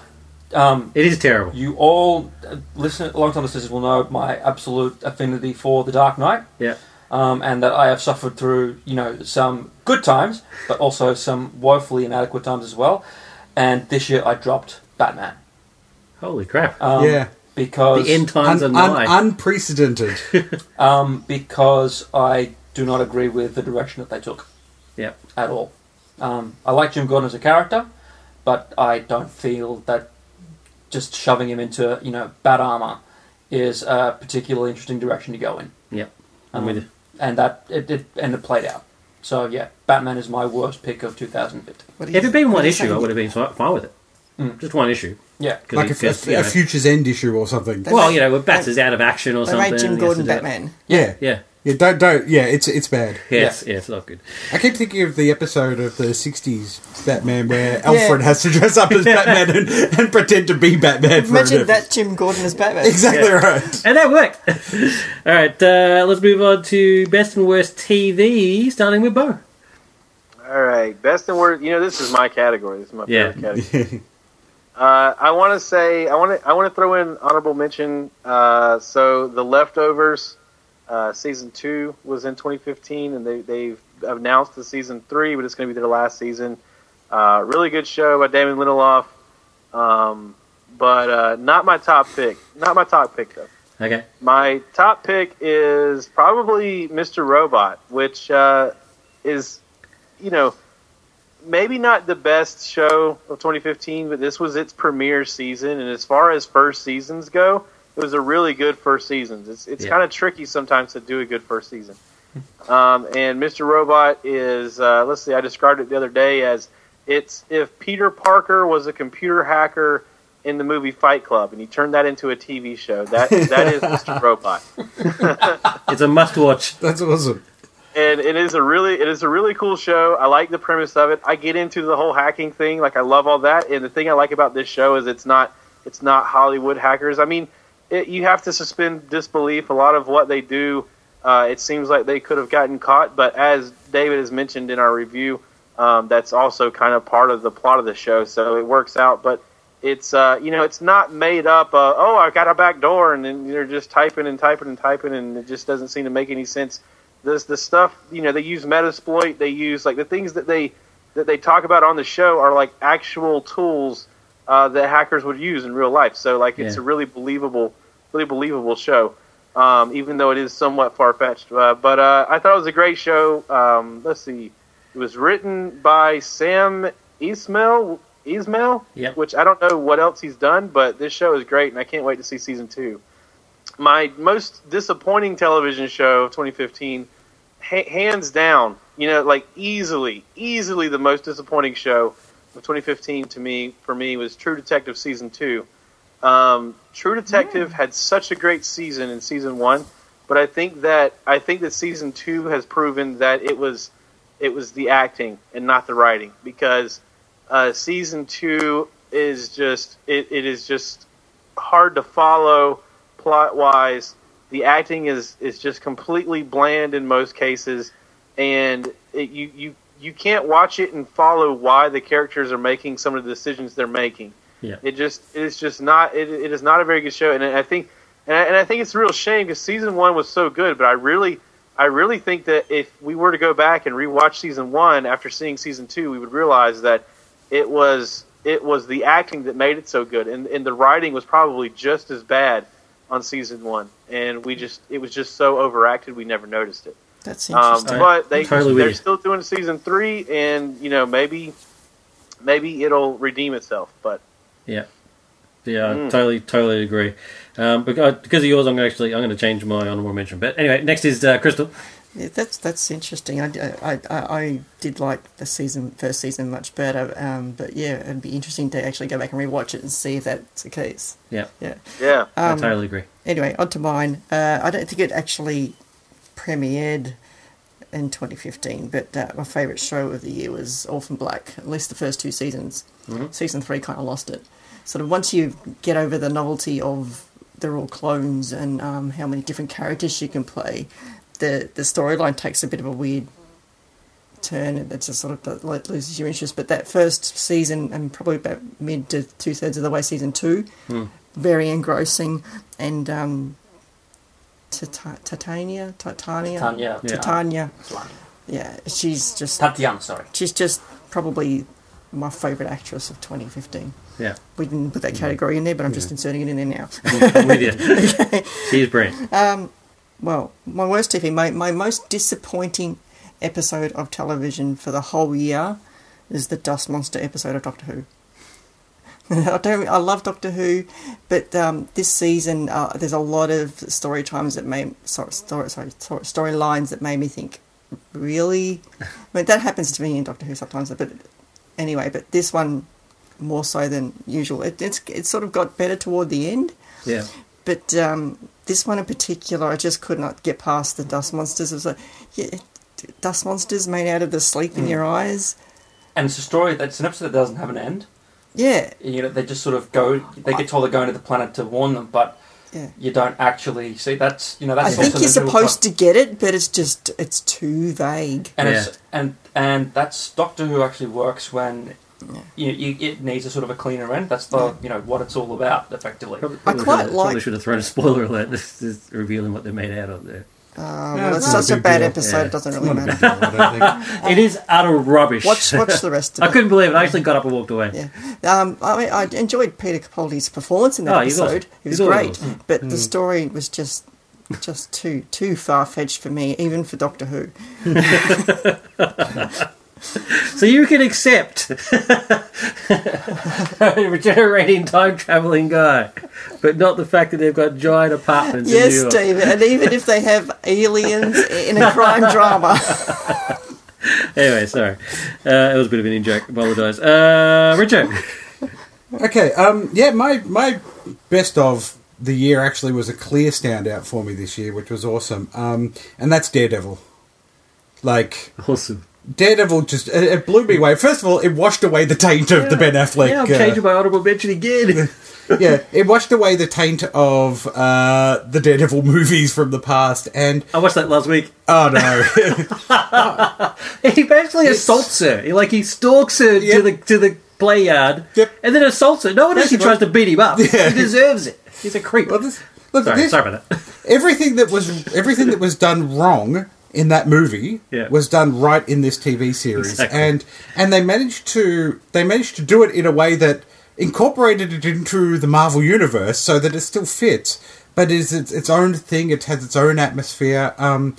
Um, It is terrible. You all uh, listen, long-time listeners will know my absolute affinity for The Dark Knight, Yeah. um, and that I have suffered through, you know, some good times, but also some woefully inadequate times as well. And this year I dropped Batman. Holy crap. Um, yeah. Because the end times Un- are un- unprecedented. [LAUGHS] um, because I do not agree with the direction that they took yeah. at all. Um, I like Jim Gordon as a character, but I don't feel that just shoving him into you know bat armor is a particularly interesting direction to go in. Yeah. I'm Um, with you. and that it, it and it played out. So yeah, Batman is my worst pick of 2015. What do you- If it had been one issue, I would have been fine with it. Mm. Just one issue. Yeah, 'Cause like he- a, 'cause, a, you a Future's End issue or something. They- Well, you know, when Bats they- is out of action or something. made Jim and he has Gordon to do it. Batman. Yeah. Yeah. Yeah, don't, don't, yeah, it's it's bad. Yeah, it's, yeah, it's not good. I keep thinking of the episode of the 60s Batman where Alfred has to dress up as Batman and, and pretend to be Batman for Imagine an that Jim Gordon as Batman. Exactly Yeah. right. And that worked. [LAUGHS] All right, uh, let's move on to best and worst TV, starting with Bo. All right, best and worst. You know, this is my category. This is my Yeah. favorite category. [LAUGHS] Uh, I want to say I want to I want to throw in honorable mention. Uh, so the leftovers uh, season two was in 2015, and they they've announced the season three, but it's going to be their last season. Uh, really good show by Damon Lindelof. Um, but uh, not my top pick. Not my top pick though. Okay. My top pick is probably Mr. Robot, which uh, is, you know, maybe not the best show of 2015, but this was its premiere season. And as far as first seasons go, it was a really good first season. It's, it's Yeah. kind of tricky sometimes to do a good first season. [LAUGHS] Um, and Mr. Robot is, uh, let's see, I described it the other day as it's if Peter Parker was a computer hacker in the movie Fight Club, and he turned that into a TV show. That that is Mr. [LAUGHS] Robot, It's a must watch. That's awesome. And it is a really it is a really cool show. I like the premise of it. I get into the whole hacking thing, like I love all that. And the thing I like about this show is it's not it's not Hollywood hackers. I mean, it, you have to suspend disbelief. A lot of what they do, uh, it seems like they could have gotten caught. But as David has mentioned in our review, um, that's also kind of part of the plot of the show, so it works out. But it's uh, you know it's not made up. Uh, oh, I got a back door, and then they're just typing and typing and typing, and it just doesn't seem to make any sense. This the stuff you know they use Metasploit. They use like the things that they that they talk about on the show are like actual tools uh, that hackers would use in real life. So like it's Yeah. a really believable, really believable show. Um, even though it is somewhat far fetched, uh, but uh, I thought it was a great show. Um, let's see, it was written by Sam Esmail, Esmail, Yep. which I don't know what else he's done, but this show is great, and I can't wait to see season two. My most disappointing television show of 2015, ha- hands down, you know, like easily, easily the most disappointing show of 2015 to me for me was True Detective season two. Um, True Detective had such a great season in season one, but I think that I think that season two has proven that it was it was the acting and not the writing because uh, season two is just it, it is just hard to follow plot wise. The acting is is just completely bland in most cases, and it, you you you can't watch it and follow why the characters are making some of the decisions they're making. Yeah. It just it is just not it, it is not a very good show, and I think and I, and I think it's a real shame because season one was so good, but I really I really think that if we were to go back and rewatch season one after seeing season two, we would realize that it was it was the acting that made it so good, and and the writing was probably just as bad on season one, and we just it was just so overacted we never noticed it. That's Um, interesting. but they totally they're you. still doing season three, and you know maybe maybe it'll redeem itself, but. Yeah. Yeah, I Mm. totally, totally agree. Um, because, because of yours, I'm actually I'm going to change my honorable mention. But anyway, next is uh, Crystal. Yeah, that's that's interesting. I, I, I, I did like the season first season much better, um, but yeah, it'd be interesting to actually go back and rewatch it and see if that's the case. Yeah, Yeah. Yeah. I Um, totally agree. Anyway, on to mine. Uh, I don't think it actually premiered in 2015, but uh, my favourite show of the year was Orphan Black. At least the first two seasons. Mhm. Season three kind of lost it. Sort of once you get over the novelty of they're all clones and um, how many different characters you can play, the the storyline takes a bit of a weird turn. and It's just sort of like, loses your interest. But that first season and probably about mid to two thirds of the way, season two, Hmm. very engrossing and. Um, Tita- Titania, Titania, Yeah. Titania. Yeah, she's just Tatiana, sorry. she's just probably my favourite actress of 2015. Yeah, We didn't put that category in there, but I'm just inserting it in there now. [LAUGHS] I'm with you. [LAUGHS] Here's Brent. Well, my worst TV, my, my most disappointing episode of television for the whole year is the Dust Monster episode of Doctor Who. [LAUGHS] I don't. I love Doctor Who, but um, this season uh, there's a lot of story times that made sorry story sorry story storylines that made me think, really. I mean that happens to me in Doctor Who sometimes, but anyway, but this one more so than usual. It, it's it sort of got better toward the end. Yeah, But um, this one in particular, I just could not get past the dust monsters. It was like, yeah, dust monsters made out of the sleep in your eyes. And it's a story that's an episode that doesn't have an end. Yeah, You know, they just sort of go. They get told they're going to the planet to warn them, but yeah. you don't actually see. That's you know That's I think you're the little supposed to get it, but it's just it's too vague. and Yeah. it's and and that's Doctor Who actually works when you, you it needs a sort of a cleaner end. That's the you know what it's all about effectively. probably, I quite should have, like- probably should have thrown a spoiler alert. [LAUGHS] This is revealing what they're made out of there. Oh, No, well, it's it's not a such a bad deal. episode, Yeah. it doesn't really not a big matter. deal, I don't think. [LAUGHS] It is utter rubbish. Watch, watch the rest of [LAUGHS] it. I couldn't believe it. I actually got up and walked away. Yeah, um, I mean, I enjoyed Peter Capaldi's performance in that Oh, episode. awesome. It was He's great, awesome. but the story was just just too too far fetched for me, even for Doctor Who. So you can accept a regenerating time traveling guy, but not the fact that they've got giant apartments in New Yes, York. David, and even if they have aliens in a crime [LAUGHS] drama, Anyway, sorry. Uh, it was a bit of an in joke. Apologise. Uh, Richard. Okay, um, yeah, my my best of the year actually was a clear standout for me this year, which was awesome. Um, and that's Daredevil. Like Awesome. Daredevil, just it, it blew me away. First of all, it washed away the taint of the Ben Affleck. Yeah, I'm uh, changing my honourable mention again. [LAUGHS] yeah, it washed away the taint of uh, the Daredevil movies from the past, and I watched that last week. oh no, [LAUGHS] He basically assaults her. He like he stalks her to the to the play yard, Yep. and then assaults her. No one actually tries to beat him up. Yeah. He deserves it. He's a creep. well, this, look, sorry, this, sorry about that. everything that was everything that was done wrong in that movie Yeah. was done right in this TV series, Exactly. and and they managed to they managed to do it in a way that incorporated it into the Marvel universe so that it still fits, but is its, its own thing. It has its own atmosphere, um,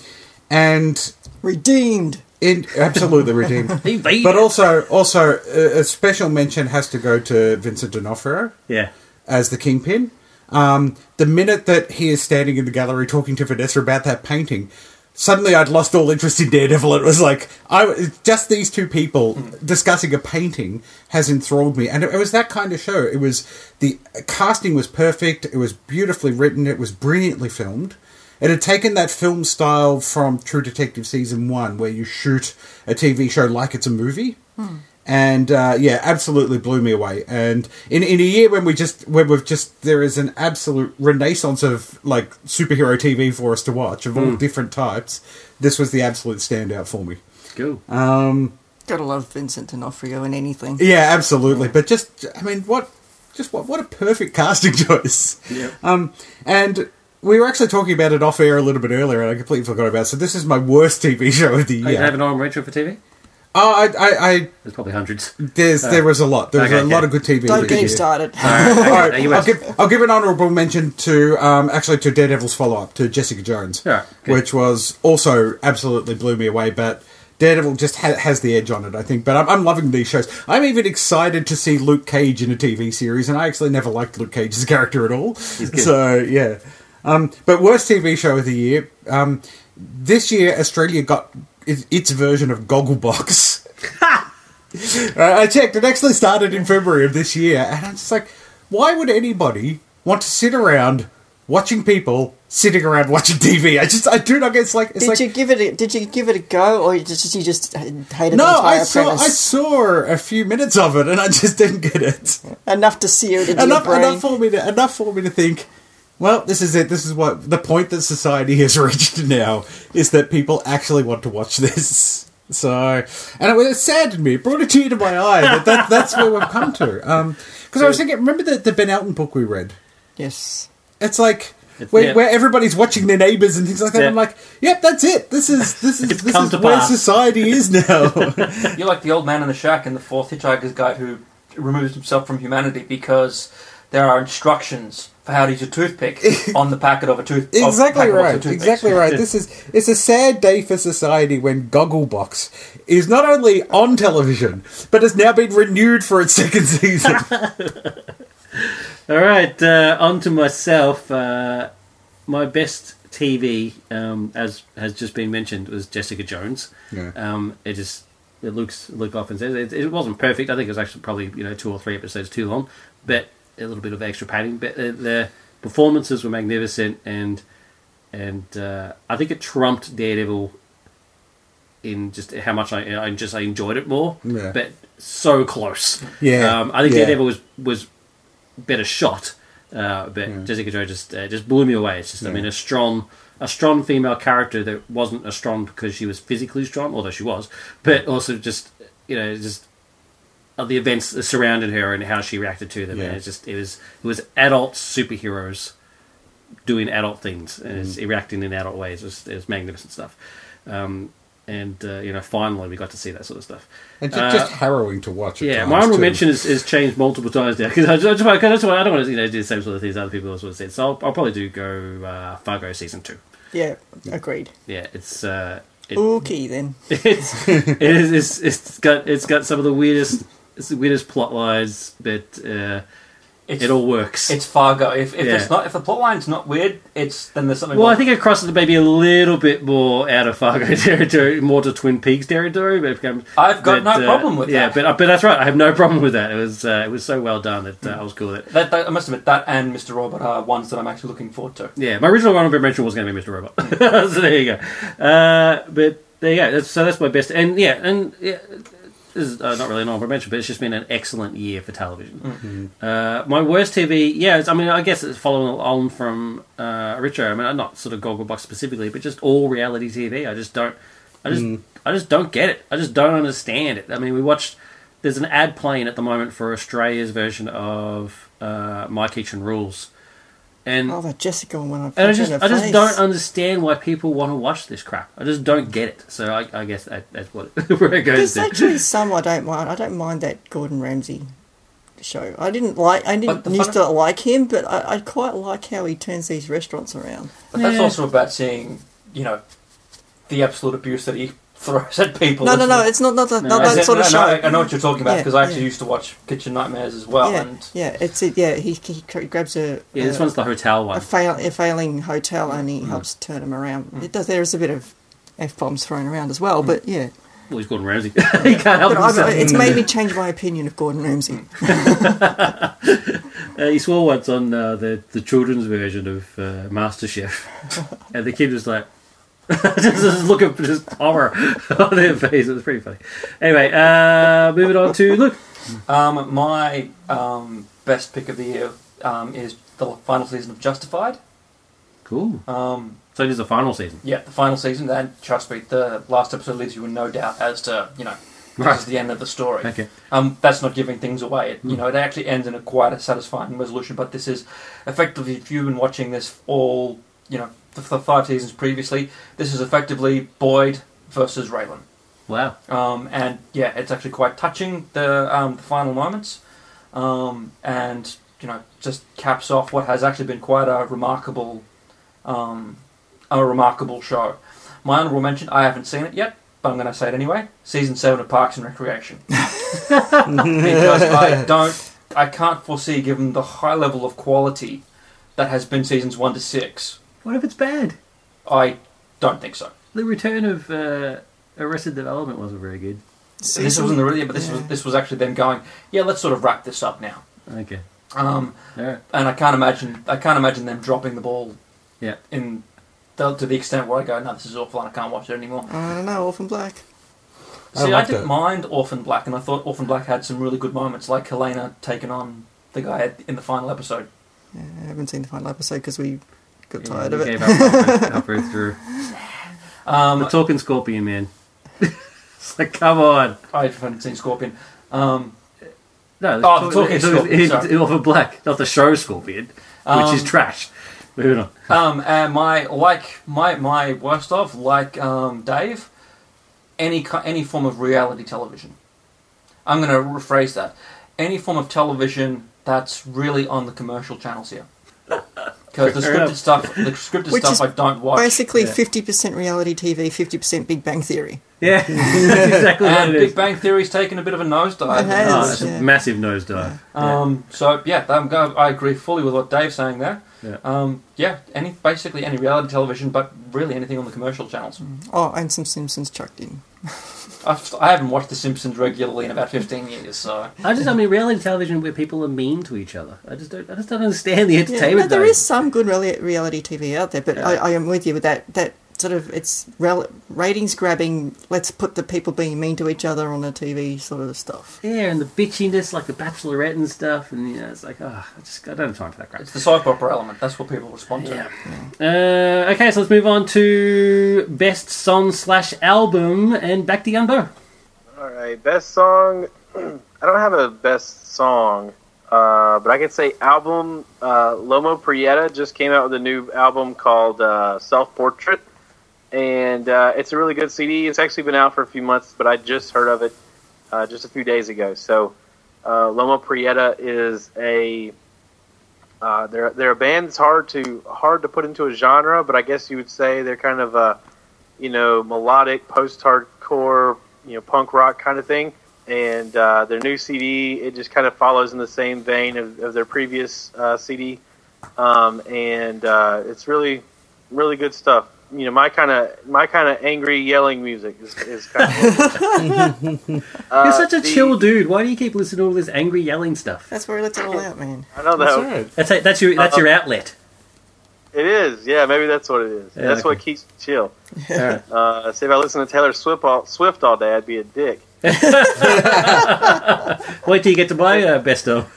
and redeemed. in absolutely redeemed. [LAUGHS] But also, also a, a special mention has to go to Vincent D'Onofrio yeah. as the kingpin. Um, the minute that he is standing in the gallery talking to Vanessa about that painting, suddenly I'd lost all interest in Daredevil. It was like I just these two people hmm. discussing a painting has enthralled me, and it, it was that kind of show. It was the casting was perfect. It was beautifully written. It was brilliantly filmed. It had taken that film style from True Detective season one, where you shoot a TV show like it's a movie, hmm. And uh, yeah, absolutely blew me away. And in in a year when we just when we've just there is an absolute renaissance of like superhero TV for us to watch of all different types. This was the absolute standout for me. Cool. Um, Gotta love Vincent D'Onofrio in anything. yeah, absolutely. But just I mean, what just what what a perfect casting [LAUGHS] choice. Yeah. Um, and we were actually talking about it off air a little bit earlier, and I completely forgot about. it. So this is my worst TV [LAUGHS] show of the Oh, you year. have an honorable mention for TV? Oh, I, I, I There's probably hundreds. there's there was a lot. There was Okay, a lot of good TV. Don't get him started. All right, Are [LAUGHS] you I'll give I'll give an honourable mention to um, actually to Daredevil's follow up to Jessica Jones, All right, good. which was also absolutely blew me away. But Daredevil just ha- has the edge on it, I think. But I'm, I'm loving these shows. I'm even excited to see Luke Cage in a TV series, and I actually never liked Luke Cage's [LAUGHS] character at all. good. So yeah, um, but worst TV show of the year. Um, this year, Australia got its, version of Gogglebox. [LAUGHS] Uh, I checked. It actually started in February of this year, and I'm just like, why would anybody want to sit around watching people sitting around watching TV? I just, I do not get. It's like, it's Did like. you give it? A, did you give it a go, or did you just hated the no, entire I saw, premise I saw a few minutes of it, and I just didn't get it. enough to sear it into enough, your brain? enough for me to, enough for me to think. Well, this is it. This is what the point that society has [LAUGHS] reached now is that people actually want to watch this. [LAUGHS] So, and it, it saddened me. It brought a tear to my eye that, that that's where we've come to. Um, because I was thinking, remember the, the Ben Elton book we read? Yes. It's like It's- where, yeah. where everybody's watching their neighbours and things like that. Yeah. I'm like, yep, that's it. This is this is this is where pass. society is [LAUGHS] now. You're like the old man in the shack in the fourth Hitchhiker's Guide who removes himself from humanity because there are instructions for how to use a toothpick [LAUGHS] on the packet of a tooth. exactly of right. toothpicks. Exactly right. This is it's a sad day for society when Gogglebox is not only on television but has now been renewed for its second [LAUGHS] season. All right, uh, on to myself. Uh, my best TV, um, as has just been mentioned, was Jessica Jones. Yeah. Um, it just it looks Luke often says it, it wasn't perfect. I think it was actually probably you know two or three episodes too long, but a little bit of extra padding. But uh, the performances were magnificent, and and uh, I think it trumped Daredevil in just how much I, I just I enjoyed it more. Yeah. But so close. Yeah, Um, I think yeah. Daredevil was was better shot, uh, but Jessica Jones just uh, just blew me away. It's just I mean a strong a strong female character that wasn't a strong because she was physically strong, although she was, but also just you know just of the events that surrounded her and how she reacted to them. Yeah. And it's just it was it was adult superheroes doing adult things and is reacting in adult ways. It was magnificent stuff. Um, and uh, you know, finally, we got to see that sort of stuff. And ju- Uh, just harrowing to watch. At Yeah, times, my honorable too. mention is, is changed multiple times now because I, just, I, just, I don't want to you know do the same sort of things other people also have said. So I'll, I'll probably do go uh, Fargo season two. Yeah, agreed. Yeah, it's uh, it, Okay then. [LAUGHS] it's it is it's, it's got it's got some of the weirdest it's the weirdest plot lines, but uh, It's, it all works. it's Fargo. If, if Yeah. it's not if the plot line's not weird, it's then there's something. well, I think it crosses maybe a little bit more out of Fargo [LAUGHS] territory, more to Twin Peaks territory. But it becomes, I've got but, no uh, problem with yeah, that. Yeah, but but that's right. I have no problem with that. It was uh, it was so well done that uh, I was cool with it. That, that, I must admit that and Mr. Robot are ones that I'm actually looking forward to. Yeah, my original honorable mention was going to be Mr. Robot. [LAUGHS] so there you go. Uh, but there you go. That's, so that's my best. And yeah, and yeah, is uh, not really an honorable mention, but it's just been an excellent year for television. Uh, my worst TV, yeah, it's, I mean, I guess it's following on from uh, Richard. I mean, not sort of Gogglebox specifically, but just all reality TV. I just don't, I just, I just don't get it. I just don't understand it. I mean, we watched. There's an ad playing at the moment for Australia's version of uh, My Kitchen Rules, and Oh, that Jessica one. I and I just, in her I just don't understand why people want to watch this crap. I just don't get it. So I, I guess that, that's what [LAUGHS] where it goes There's to. actually some I don't mind. I don't mind that Gordon Ramsay show. I didn't like. I didn't used fun- to like him, but I, I quite like how he turns these restaurants around. But that's Yeah. also about seeing, you know, the absolute abuse that he throws at people. No, no, no. It's- It's not not, that not As that in- sort of no, show. no, I know what you're talking about Yeah, because I actually yeah. used to watch Kitchen Nightmares as well, yeah, and yeah. It's it. Yeah, he, he grabs a Yeah, this one's the hotel a, one. fail, a failing hotel and Mm. helps turn them around. It does. There is a bit of f bombs thrown around as well, but yeah. Well, he's Gordon Ramsay. [LAUGHS] he can't help But himself. it's made me change my opinion of Gordon Ramsay. [LAUGHS] Uh, he swore once on uh, the the children's version of uh, MasterChef, [LAUGHS] and the kid was like, [LAUGHS] just, just look at just horror [LAUGHS] on their face. It was pretty funny. Anyway, uh, moving on to look. um, my um, best pick of the year um, is the final season of Justified. Cool. Um, So it is the final season. yeah, the final season. And trust me, the last episode leaves you in no doubt as to you know this Right. is the end of the story. Okay. Um, that's not giving things away. It, you know, it actually ends in a quite a satisfying resolution. But this is effectively, if you've been watching this all, you know, the, the five seasons previously, this is effectively Boyd versus Raylan. Wow. Um, and yeah, it's actually quite touching the um, the final moments, um, and you know, just caps off what has actually been quite a remarkable, um, a remarkable show. My honorable mention: I haven't seen it yet, but I'm going to say it anyway. Season seven of Parks and Recreation, [LAUGHS] because I don't, I can't foresee, given the high level of quality that has been seasons one to six. What if it's bad? I don't think so. The return of uh, Arrested Development wasn't very good. this wasn't the really, but this was this was actually them going, yeah, let's sort of wrap this up now. Okay. Um, All right. and I can't imagine I can't imagine them dropping the ball. Yeah. In the, to the extent where I go, no, this is awful, and I can't watch it anymore. I don't know, Orphan Black. See, I, loved didn't it. mind Orphan Black, and I thought Orphan Black had some really good moments, like Helena taking on the guy in the final episode. Yeah, I haven't seen the final episode because we got Yeah, tired we of it. gave up halfway, [LAUGHS] halfway through. Um, The talking scorpion man. [LAUGHS] it's like, come on. I haven't seen Scorpion. Um, No, Oh, the talking it's, scorpion, It's, [LAUGHS] sorry. it's Orphan Black, not the show Scorpion, which is Um, trash. Moving on. Um, and my like my my worst of like um, Dave, any any form of reality television. I'm going to rephrase that. Any form of television that's really on the commercial channels here. Because the scripted enough. stuff, the scripted Which stuff is I don't watch. Basically, Yeah. fifty percent reality TV, fifty percent Big Bang Theory. Yeah, [LAUGHS] that's exactly what and it Big is. Bang Theory's taken a bit of a nosedive. It has. Oh, it's yeah. a massive nosedive. Um, so yeah, I'm go- I agree fully with what Dave's saying there. Yeah. Um, yeah, any basically any reality television, but really anything on the commercial channels. Oh, and some Simpsons chucked in. [LAUGHS] I've, I haven't watched The Simpsons regularly in about 15 years, so I just, I mean, reality television where people are mean to each other. I just don't, I just don't understand the Yeah, entertainment. no, there value. is some good reali- reality TV out there, but Yeah. I, I am with you with that. That sort of it's rel- ratings grabbing. Let's put the people being mean to each other on the TV sort of stuff. Yeah, and the bitchiness, like the Bachelorette and stuff, and you know, it's like, oh, I just, I don't have time for that crap. it's the soap opera element. That's what people respond to. Yeah. Uh, okay, so let's move on to best song slash album, and back to Yunbo. All right, best song. [CLEARS THROAT] I don't have a best song, uh, but I can say album. Uh, Loma Prieta just came out with a new album called uh, Self Portrait, and uh, it's a really good CD. It's actually been out for a few months, but I just heard of it uh, just a few days ago. So, uh, Loma Prieta is a uh, they're they're a band that's hard to hard to put into a genre, but I guess you would say they're kind of a you know melodic post hardcore you know punk rock kind of thing. And uh, their new CD it just kind of follows in the same vein of, of their previous CD, um, and it's really really good stuff. You know my kind of my kind of angry yelling music is, is kind of. [LAUGHS] [LAUGHS] You're such a chill dude. Why do you keep listening to all this angry yelling stuff? That's where he lets it all out, man. I don't That's know. right. That's that's your that's your outlet. It is, yeah. Maybe that's what it is. Yeah, that's what keeps me chill. All right. [LAUGHS] Uh, see, if I listen to Taylor Swift all, Swift all day, I'd be a dick. Wait till you get to my uh, best of.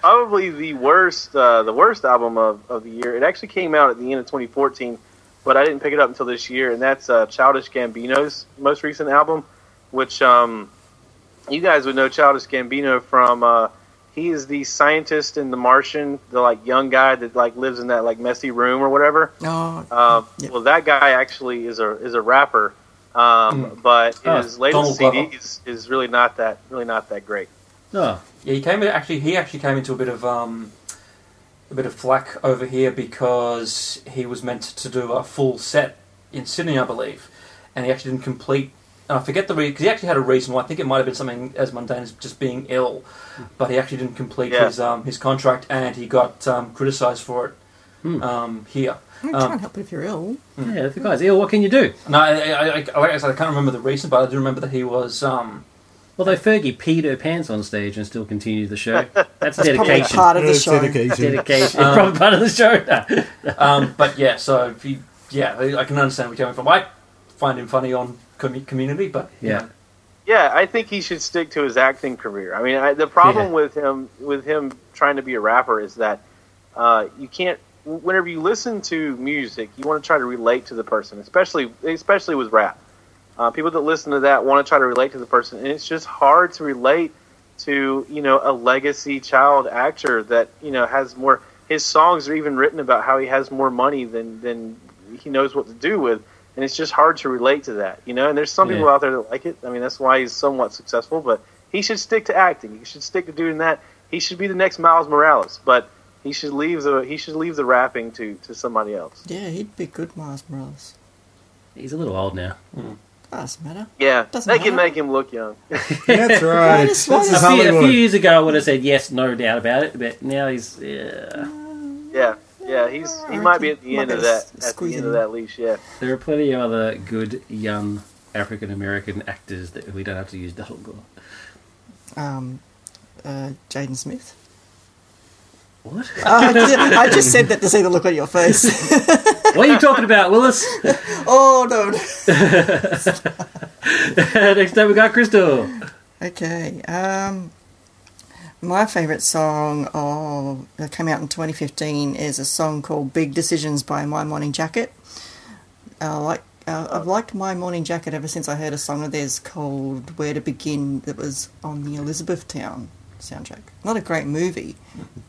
Probably the worst, uh, the worst album of, of the year. It actually came out at the end of 2014, but I didn't pick it up until this year, and that's uh, Childish Gambino's most recent album, which um, you guys would know Childish Gambino from. Uh, he is the scientist in The Martian, the like young guy that like lives in that like messy room or whatever. Oh, Um, Yep. Well, that guy actually is a is a rapper, um, but Oh, his latest Donald CD Glover. is, is really not that really not that great. Oh, Yeah, he came in, actually. He actually came into a bit of um, a bit of flack over here because he was meant to do a full set in Sydney, I believe, and he actually didn't complete. And I forget the reason because he actually had a reason why. I think it might have been something as mundane as just being ill, but he actually didn't complete Yeah. his um, his contract, and he got um, criticised for it Hmm. um, here. I Um, can't help it if you're ill. yeah, the guy's ill. What can you do? No, I, I, I, like I said, I can't remember the reason, but I do remember that he was. Um, Although Fergie peed her pants on stage and still continued the show. [LAUGHS] That's, That's probably dedication. part of the It's show. dedication. Dedication. Um, Probably part of the show. [LAUGHS] um, but yeah, so if you, yeah, I can understand where you're coming from. I find him funny on com- Community, but Yeah. Yeah, I think he should stick to his acting career. I mean, I, the problem Yeah. with him with him trying to be a rapper is that uh, you can't. Whenever you listen to music, you want to try to relate to the person, especially especially with rap. Uh, people that listen to that want to try to relate to the person, and it's just hard to relate to you know a legacy child actor that you know has more. His songs are even written about how he has more money than than he knows what to do with, and it's just hard to relate to that, you know. And there's some Yeah. people out there that like it. I mean, that's why he's somewhat successful. But he should stick to acting. He should stick to doing that. He should be the next Miles Morales. But he should leave the he should leave the rapping to to somebody else. Yeah, he'd be good, Miles Morales. He's a little old now. Doesn't matter. Yeah, Doesn't they can make him look young. [LAUGHS] That's right. Why does- This is A few, a few years ago, I would have said yes, no doubt about it. But now he's. Yeah. yeah, yeah, he's he might be at the end of that at the end of that leash. Yeah, There are plenty of other good young African American actors that we don't have to use Donald Gore. Um, uh, Jaden Smith. What? Oh, I, ju- I just said that to see the look on your face. [LAUGHS] what are you talking about, Willis? [LAUGHS] oh no. [LAUGHS] Next up, we got Crystal. Okay. Um, my favourite song of that came out in 2015 is a song called "Big Decisions" by My Morning Jacket. I like. Uh, I've liked My Morning Jacket ever since I heard a song of theirs called "Where to Begin" that was on the Elizabethtown soundtrack. Not a great movie,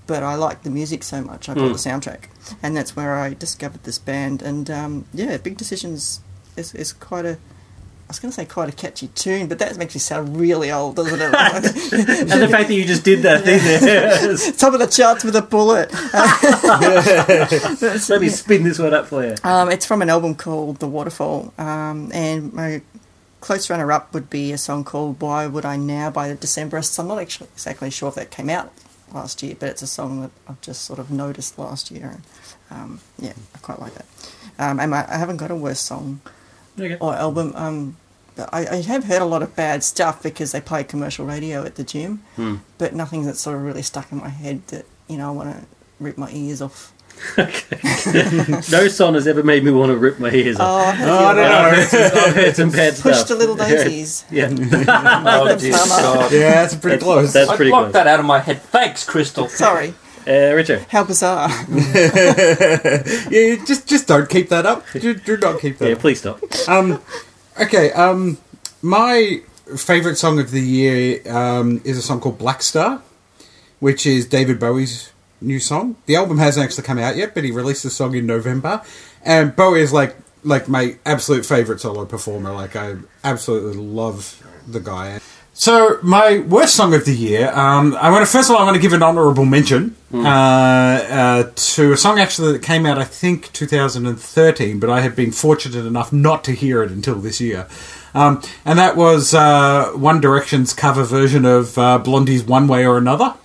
but I liked the music so much I bought Mm. the soundtrack, and that's where I discovered this band. And um, yeah, "Big Decisions" is, is quite a I was going to say quite a catchy tune, but that makes me sound really old, doesn't it? [LAUGHS] And the fact that you just did that thing there. [LAUGHS] Top of the charts with a bullet. [LAUGHS] Let me spin this one up for you. Um, it's from an album called The Waterfall, um, and my close runner-up would be a song called "Why Would I Now" by the Decemberists. I'm not actually exactly sure if that came out last year, but it's a song that I've just sort of noticed last year. And, um, yeah, I quite like that. Um, and I, I haven't got a worse song Okay. or album. Um, I, I have heard a lot of bad stuff because they play commercial radio at the gym, Hmm. but nothing that's sort of really stuck in my head that you know I want to rip my ears off. [LAUGHS] No song has ever made me want to rip my ears Oh, off. I Oh, I other don't one. know. I've heard some bad Push stuff. the little daisies. Yeah, oh [LAUGHS] dear God. Yeah, that's pretty That's- close. that's- I pretty blocked close. that out of my head. Thanks, Crystal. Sorry, uh, Richard. how bizarre. [LAUGHS] yeah, just just don't keep that up. Do, do not keep that Yeah, up. please stop. Um, okay, um, my favourite song of the year um, is a song called Black Star. which is David Bowie's new song. The album hasn't actually come out yet, but he released the song in November. And Bowie is like like my absolute favorite solo performer. Like I absolutely love the guy. So my worst song of the year, um, I want to first of all I want to give an honourable mention uh, uh, to a song actually that came out I think 2013, but I had been fortunate enough not to hear it until this year, um, and that was uh, One Direction's cover version of uh, Blondie's "One Way or Another."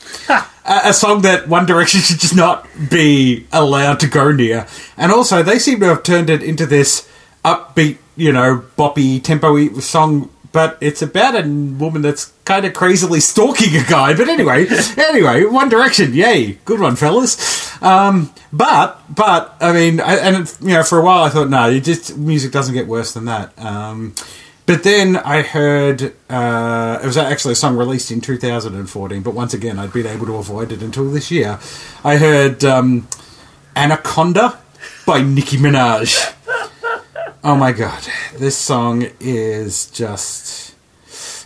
A, a song that One Direction should just not be allowed to go near, and also they seem to have turned it into this upbeat, you know, boppy, tempo song but it's about a woman that's kind of crazily stalking a guy. But anyway, [LAUGHS] anyway, One Direction, yay, good one, fellas. Um, but but I mean, I, and you know, for a while I thought, no, you just music doesn't get worse than that. Um, but then I heard uh, it was actually a song released in 2014, but once again I'd been able to avoid it until this year. I heard um, Anaconda by Nicki Minaj. Oh my god, this song is just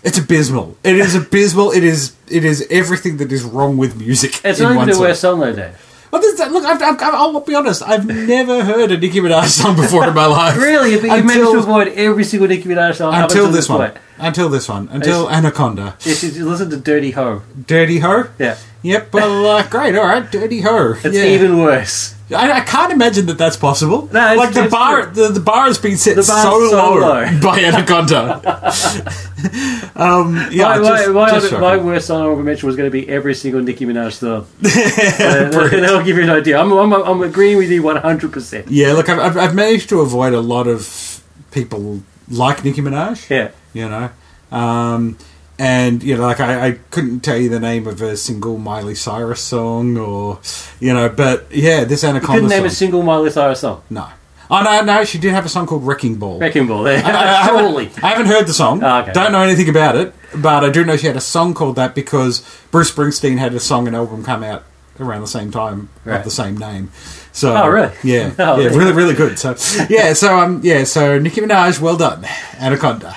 it's abysmal. It is abysmal. It is it is everything that is wrong with music. It's in not even a worst song though, Dave. Well, this, look, I've, I've, I'll be honest. I've never heard a Nicki Minaj song before in my [LAUGHS] life. Really, but you managed to avoid every single Nicki Minaj song until this one. point. Until this one. Until It's- Anaconda. Yes, you listen to Dirty Ho. Dirty Ho. Yeah, Yep. Well, uh, great. All right. Dirty Ho. it's yeah. even worse. I, I can't imagine that that's possible. No, it's- like the bar, the, the bar has been set so, so low, low. [LAUGHS] by Anaconda. [LAUGHS] um, yeah, my, just, my, just my, my worst song I mention was going to be every single Nicki Minaj song. [LAUGHS] uh, that'll give you an idea. I'm, I'm, I'm agreeing with you 100%. Yeah, look, I've, I've, I've managed to avoid a lot of people like Nicki Minaj. Yeah. You know, um, and you know, like I, I couldn't tell you the name of a single Miley Cyrus song, or you know, but yeah, this You Anaconda couldn't name a single Miley Cyrus song. no, oh no, no, she did have a song called Wrecking Ball. Wrecking Ball. There. I, I haven't- Surely. I haven't heard the song. Oh, okay. Don't know anything about it, but I do know she had a song called that because Bruce Springsteen had a song and album come out around the same time Right. of the same name. So Oh, really? Yeah, [LAUGHS] Oh, yeah, really, really good. So yeah, so um, yeah, so Nicki Minaj, well done, Anaconda.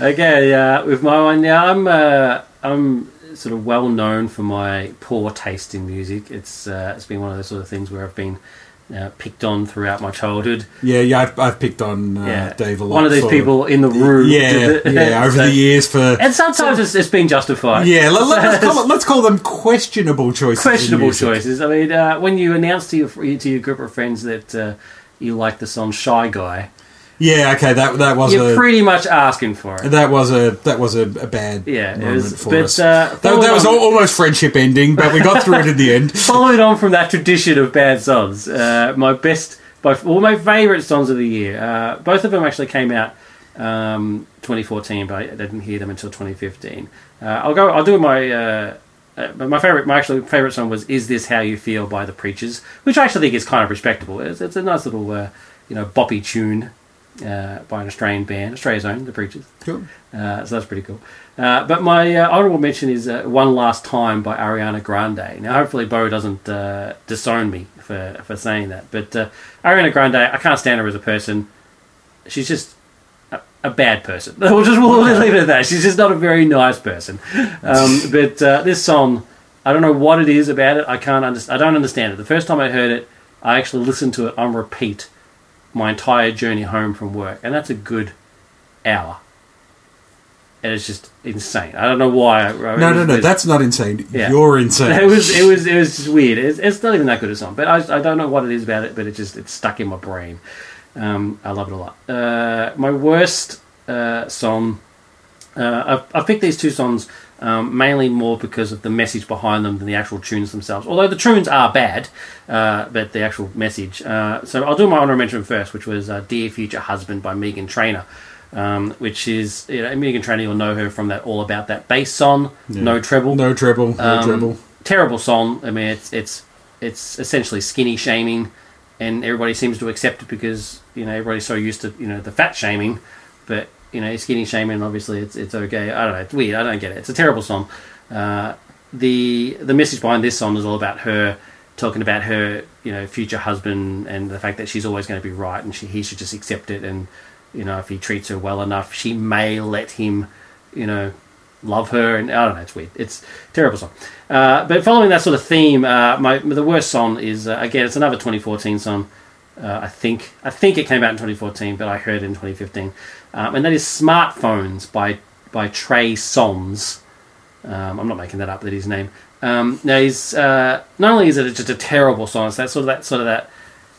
Okay, uh, with my one, now, I'm uh, I'm sort of well known for my poor taste in music. It's uh, it's been one of those sort of things where I've been uh, picked on throughout my childhood. Yeah, yeah, I've, I've picked on uh, yeah, Dave a lot. one of these people in the room. Yeah, [LAUGHS] yeah, over So- the years for and sometimes it's, it's been justified. yeah, let, us [LAUGHS] call let's call them questionable choices. questionable choices. I mean, uh, when you announce to your to your group of friends that uh, you like the song "Shy Guy," Yeah, okay, that that was you're a pretty much asking for it. that was a that was a, a bad Yeah, it was. for But us. uh, That, that was on- almost friendship ending, but we got through it in the end. [LAUGHS] following on from that tradition of bad songs, uh, my best, by all my favourite songs of the year. Uh, both of them actually came out um, 2014, but I didn't hear them until 2015. Uh, I'll go. I'll do my. Uh, uh, my favorite, my actually favorite song was "Is This How You Feel" by the Preatures, which I actually think is kind of respectable. It's, it's a nice little, uh, you know, boppy tune uh, by an Australian band, Australia's own, the Preatures. Cool. Uh, so that's pretty cool. Uh, but my uh, honourable mention is uh, "One Last Time" by Ariana Grande. Now, hopefully, Bo doesn't uh, disown me for for saying that. But uh, Ariana Grande, I can't stand her as a person. She's just a, a bad person. [LAUGHS] We'll just we'll leave it at that. She's just not a very nice person. Um, [LAUGHS] but uh, this song, I don't know what it is about it. I can't understand. I don't understand it. The first time I heard it, I actually listened to it on repeat my entire journey home from work, and that's a good hour. And it's just insane. I don't know why. I, I- No, no, no, that's not insane. Yeah. You're [LAUGHS] insane. It was it was it was just weird. It's, it's not even that good a song, but I, I don't know what it is about it, but it just it's stuck in my brain. Um, I love it a lot. Uh, my worst uh, song. Uh, I've, I've picked these two songs um, mainly more because of the message behind them than the actual tunes themselves. Although the tunes are bad, uh, but the actual message. Uh, so I'll do my honorable mention first, which was uh, "Dear Future Husband" by Meghan Trainor. Um, which is, you know, Meghan Trainor, you'll know her from that All About That bass song, Yeah. No Treble no treble, no um, treble. terrible song. I mean, it's it's it's essentially skinny shaming, and everybody seems to accept it because you know everybody's so used to you know the fat shaming, but you know skinny shaming obviously it's it's okay. I don't know. It's weird. I don't get it. It's a terrible song. Uh, the the message behind this song is all about her talking about her you know future husband and the fact that she's always going to be right and she, he should just accept it and you know if he treats her well enough she may let him you know love her, and I don't know. It's weird. It's terrible song. Uh, but following that sort of theme, uh, my the worst song is uh, again it's another 2014 song. Uh, I think I think it came out in 2014, but I heard it in 2015, um, and that is "Smartphones" by by Trey Songz. Um, I'm not making that up. That is his name. Um, now he's uh, not only is it just a terrible song, it's that sort of that sort of that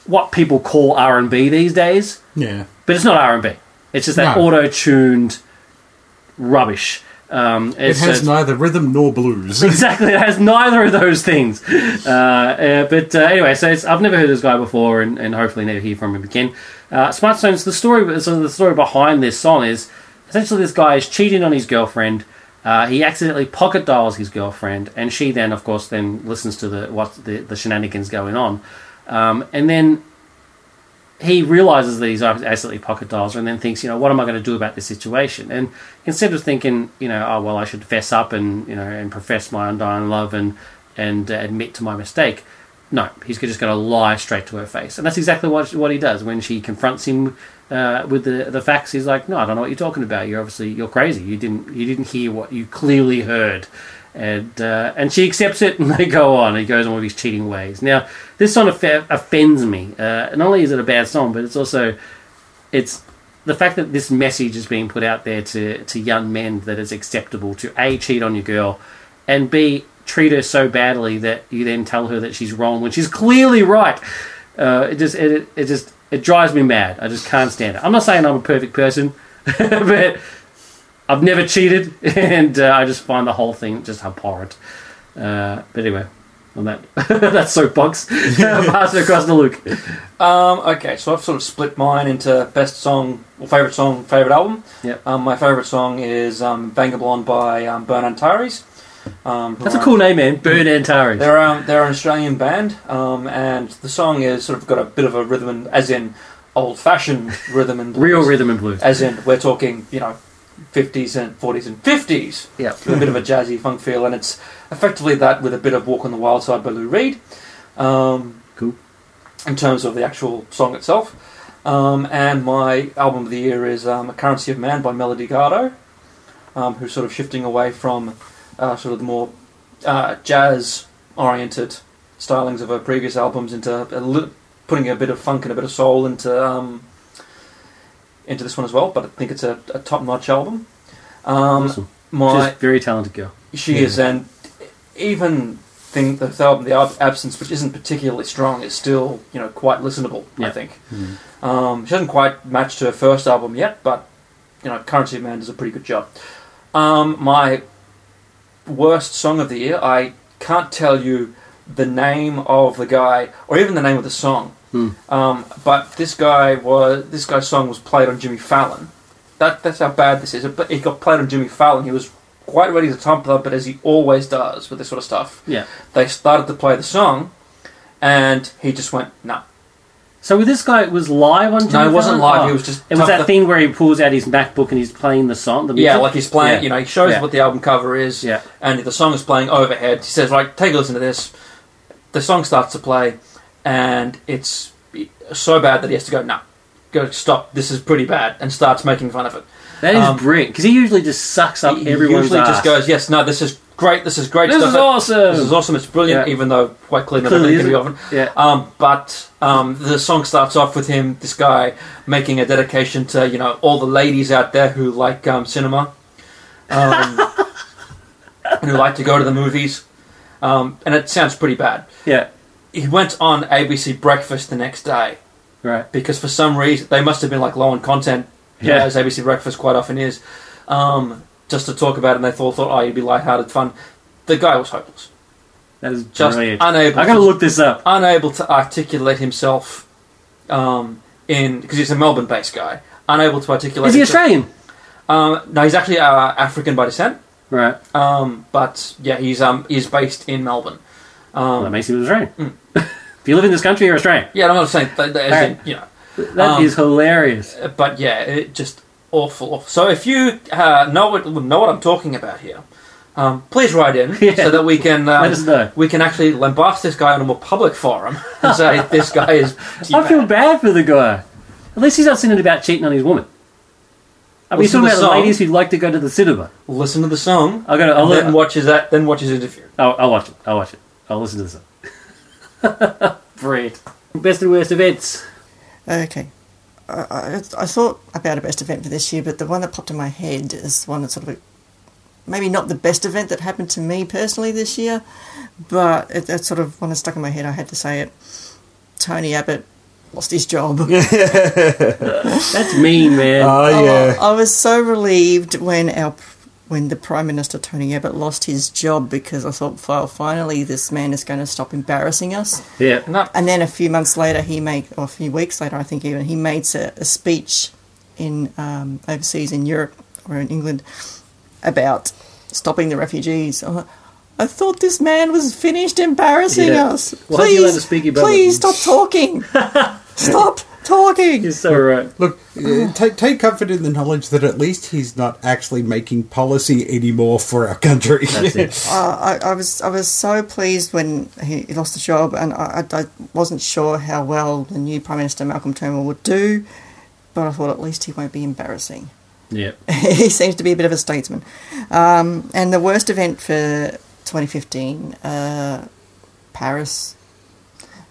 what people call R and B these days, Yeah. but it's not R and B. It's just that No. auto tuned rubbish. Um, It has neither rhythm nor blues. [LAUGHS] exactly. It has neither of those things. Uh, uh, but uh, anyway, so it's, I've never heard this guy before, and, and hopefully never hear from him again. Uh, Smartstones. The story, so the story behind this song is essentially this guy is cheating on his girlfriend. Uh, he accidentally pocket dials his girlfriend, and she then, of course, then listens to the what the, the shenanigans going on, um, and then he realizes that he's accidentally pocket dials her and then thinks, you know, what am I going to do about this situation? And instead of thinking, you know, oh well, I should fess up and you know and profess my undying love and and uh, admit to my mistake, no, he's just going to lie straight to her face, and that's exactly what what he does when she confronts him uh, with the the facts. He's like, no, I don't know what you're talking about. You're obviously you're crazy. You didn't you didn't hear what you clearly heard. And uh, and she accepts it, and [LAUGHS] they go on. He goes on with his cheating ways. Now, this song off- offends me. Uh, not only is it a bad song, but it's also it's the fact that this message is being put out there to, to young men that it's acceptable to a cheat on your girl and b treat her so badly that you then tell her that she's wrong when she's clearly right. Uh, it just it, it just it drives me mad. I just can't stand it. I'm not saying I'm a perfect person, [LAUGHS] but I've never cheated, [LAUGHS] and uh, I just find the whole thing just abhorrent. Uh, but anyway, on that [LAUGHS] that soapbox, [LAUGHS] pass it across to Luke. Um, okay, so I've sort of split mine into best song, or favourite song, favourite album. Yep. Um, my favourite song is um, Vagabond by um, Burn Antares. Um, That's a cool name, man. Burn Antares. They're um, they're an Australian band, um, and the song is sort of got a bit of a rhythm, and, as in old-fashioned rhythm and [LAUGHS] blues. Real rhythm and blues. As in, we're talking, you know, 50s and 40s and 50s Yeah. with a bit of a jazzy funk feel, and it's effectively that with a bit of Walk on the Wild Side by Lou Reed. Um, Cool. In terms of the actual song itself. Um, and my album of the year is um, A Currency of Man by Melody Gardot, um, who's sort of shifting away from uh, sort of the more uh, jazz oriented stylings of her previous albums into a li- putting a bit of funk and a bit of soul into um, into this one as well. But I think it's a, a top notch album. Um, Awesome. My Just very talented girl. she Yeah. is, and even think the album, the absence, which isn't particularly strong, is still you know quite listenable. I think um, she hasn't quite matched her first album yet, but you know, Currency of Man does a pretty good job. Um, my worst song of the year, I can't tell you the name of the guy or even the name of the song. Hmm. Um, but this guy was this guy's song was played on Jimmy Fallon. That that's how bad this is. It, it got played on Jimmy Fallon. He was quite ready to up, but as he always does with this sort of stuff, Yeah. they started to play the song, and he just went, "No, So with this guy, it was live on. no, Jimmy it wasn't Fallon? live. Oh. He was just It was that the- thing where he pulls out his MacBook and he's playing the song. The Yeah, like he's playing. Yeah. You know, he shows Yeah. what the album cover is, Yeah. and the song is playing overhead. He says, "Right, take a listen to this." The song starts to play, and it's so bad that he has to go, "No, go stop. This is pretty bad," and starts making fun of it. That is Um, brilliant because he usually just sucks up he everyone's usually ass. just goes, "Yes, no, this is great. This is great This stuff. is awesome. This is awesome. It's brilliant." Yeah. Even though quite clearly not everything can be often. Yeah. Um, but um, the song starts off with him, this guy, making a dedication to you know all the ladies out there who like um, cinema, um, [LAUGHS] who like to go to the movies, um, and it sounds pretty bad. Yeah. He went on ABC Breakfast the next day Right. because for some reason they must have been like low on content, Yeah. as ABC Breakfast quite often is, um, just to talk about it. And they thought, thought, oh, you'd be lighthearted fun. The guy was hopeless, That is just brilliant. unable. I gotta to look this up. unable to articulate himself um, in because he's a Melbourne-based guy. Unable to articulate. Is he himself- Australian? Um, no, he's actually uh, African by descent. Right. Um, but yeah, he's um, he's based in Melbourne. Well, that Um, makes him Australian. Mm. [LAUGHS] if you live in this country, you're Australian. yeah, I'm not saying that, that as Alright. in, you know, That is Um, hilarious. but yeah, it just awful. awful. So if you uh, know what know what I'm talking about here, um, please write in [LAUGHS] Yeah. so that we can um, Let us know. we can actually lambast this guy on a more public forum [LAUGHS] and say this guy is. I feel bad for the guy. At least he's not singing about cheating on his woman. I mean, Listen talking about the the song. ladies who'd like to go to the cinema. Listen to the song. I'll go to. I'll, and then I'll, watches that. Then watches interview. I'll, I'll watch it. I'll watch it. I'll listen to this. song. [LAUGHS] Brilliant. Best and worst events. Okay. I, I, I thought about a best event for this year, but the one that popped in my head is one that's sort of a, maybe not the best event that happened to me personally this year, but it, that's sort of one that stuck in my head. I had to say it. Tony Abbott lost his job. [LAUGHS] That's mean, man. Oh yeah. I was so relieved when our when the Prime Minister Tony Abbott lost his job because I thought, well, finally this man is going to stop embarrassing us. yeah. No. And then a few months later, he made, or a few weeks later, I think even he made a, a speech in um, overseas in Europe or in England about stopping the refugees. I'm like, I thought this man was finished embarrassing Yeah. us. Why do you let speak please stop talking. [LAUGHS] stop talking. You're so right. Look, uh, take take comfort in the knowledge that at least he's not actually making policy anymore for our country. That's it. [LAUGHS] Uh, I, I was I was so pleased when he, he lost the job, and I, I, I wasn't sure how well the new Prime Minister Malcolm Turnbull would do, but I thought at least he won't be embarrassing. Yeah. [LAUGHS] he seems to be a bit of a statesman. Um, and the worst event for 2015, uh, Paris.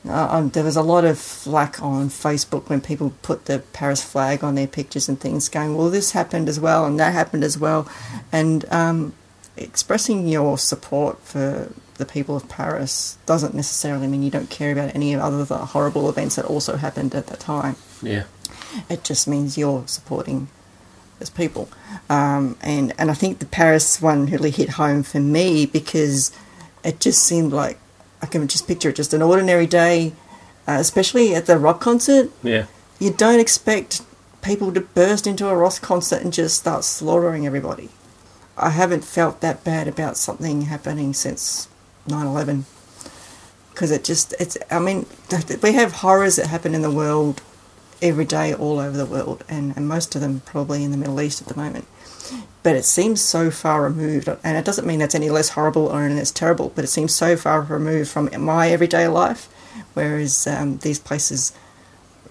Uh, um, there was a lot of flack on Facebook when people put the Paris flag on their pictures and things, going, "Well, this happened as well, and that happened as well," and um, expressing your support for the people of Paris doesn't necessarily mean you don't care about any other of the horrible events that also happened at that time. Yeah. It just means you're supporting those people. Um, and, and I think the Paris one really hit home for me because it just seemed like I can just picture it just an ordinary day, uh, especially at the rock concert. Yeah. You don't expect people to burst into a rock concert and just start slaughtering everybody. I haven't felt that bad about something happening since 9 11 because it just it's i mean [LAUGHS] we have horrors that happen in the world every day all over the world and, and most of them probably in the middle east at the moment but it seems so far removed and it doesn't mean that's any less horrible or any less terrible but it seems so far removed from my everyday life whereas um, these places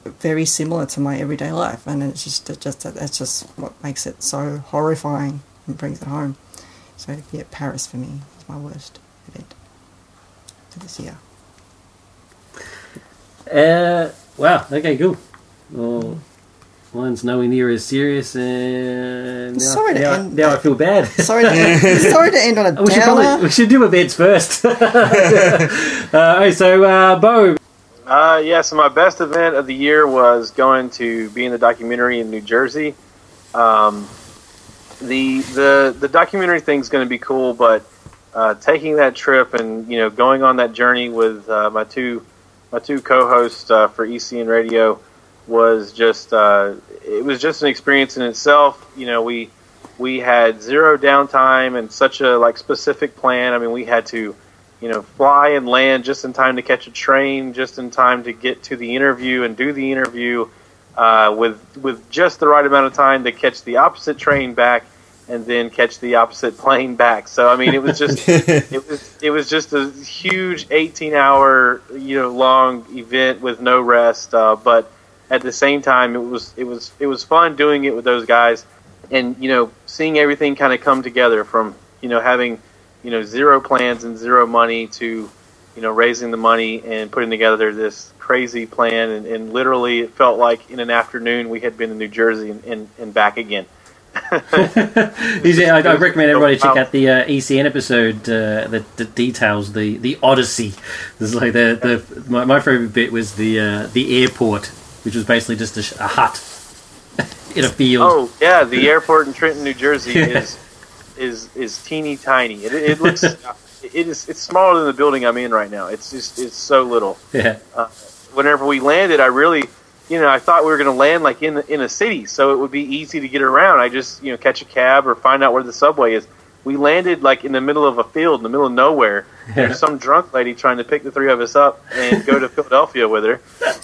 are very similar to my everyday life and it's just it just that's just what makes it so horrifying and brings it home so yeah paris for me is my worst event for this year Uh, wow. Okay, cool. Well, mine's nowhere near as serious, and now, Sorry to now, end now I feel bad. Sorry to, [LAUGHS] sorry to end on a we should probably downer. we should do events first. [LAUGHS] uh, okay, so uh, Bo, Uh, yeah, so my best event of the year was going to be in the documentary in New Jersey. Um, the the the documentary thing's going to be cool, but uh, taking that trip and you know going on that journey with uh, my two my two co-hosts uh, for ECN Radio was just uh, it was just an experience in itself. You know, we we had zero downtime and such a like specific plan. I mean, we had to you know, fly and land just in time to catch a train, just in time to get to the interview and do the interview uh, with with just the right amount of time to catch the opposite train back and then catch the opposite [LAUGHS] plane back. So I mean, it was just [LAUGHS] it was it was just a huge 18 hour you know long event with no rest, uh, but at the same time, it was it was it was fun doing it with those guys, and you know, seeing everything kind of come together from you know having you know zero plans and zero money to you know raising the money and putting together this crazy plan and, and literally it felt like in an afternoon we had been in new jersey and, and, and back again [LAUGHS] I, I recommend everybody check out the uh, ECN episode uh, that, that details the, the Odyssey. This is like the, the my, my favorite bit was the uh, the airport, which was basically just a, sh- a hut [LAUGHS] in a field. oh yeah the airport in trenton new jersey [LAUGHS] is is is teeny tiny it, it looks [LAUGHS] uh, it is it's smaller than the building i'm in right now it's just it's so little Yeah, uh, whenever we landed, I really, you know, I thought we were going to land like in in a city, so it would be easy to get around. I just, you know, catch a cab or find out where the subway is. We landed like in the middle of a field, in the middle of nowhere. There's some drunk lady trying to pick the three of us up and go to [LAUGHS] Philadelphia with her,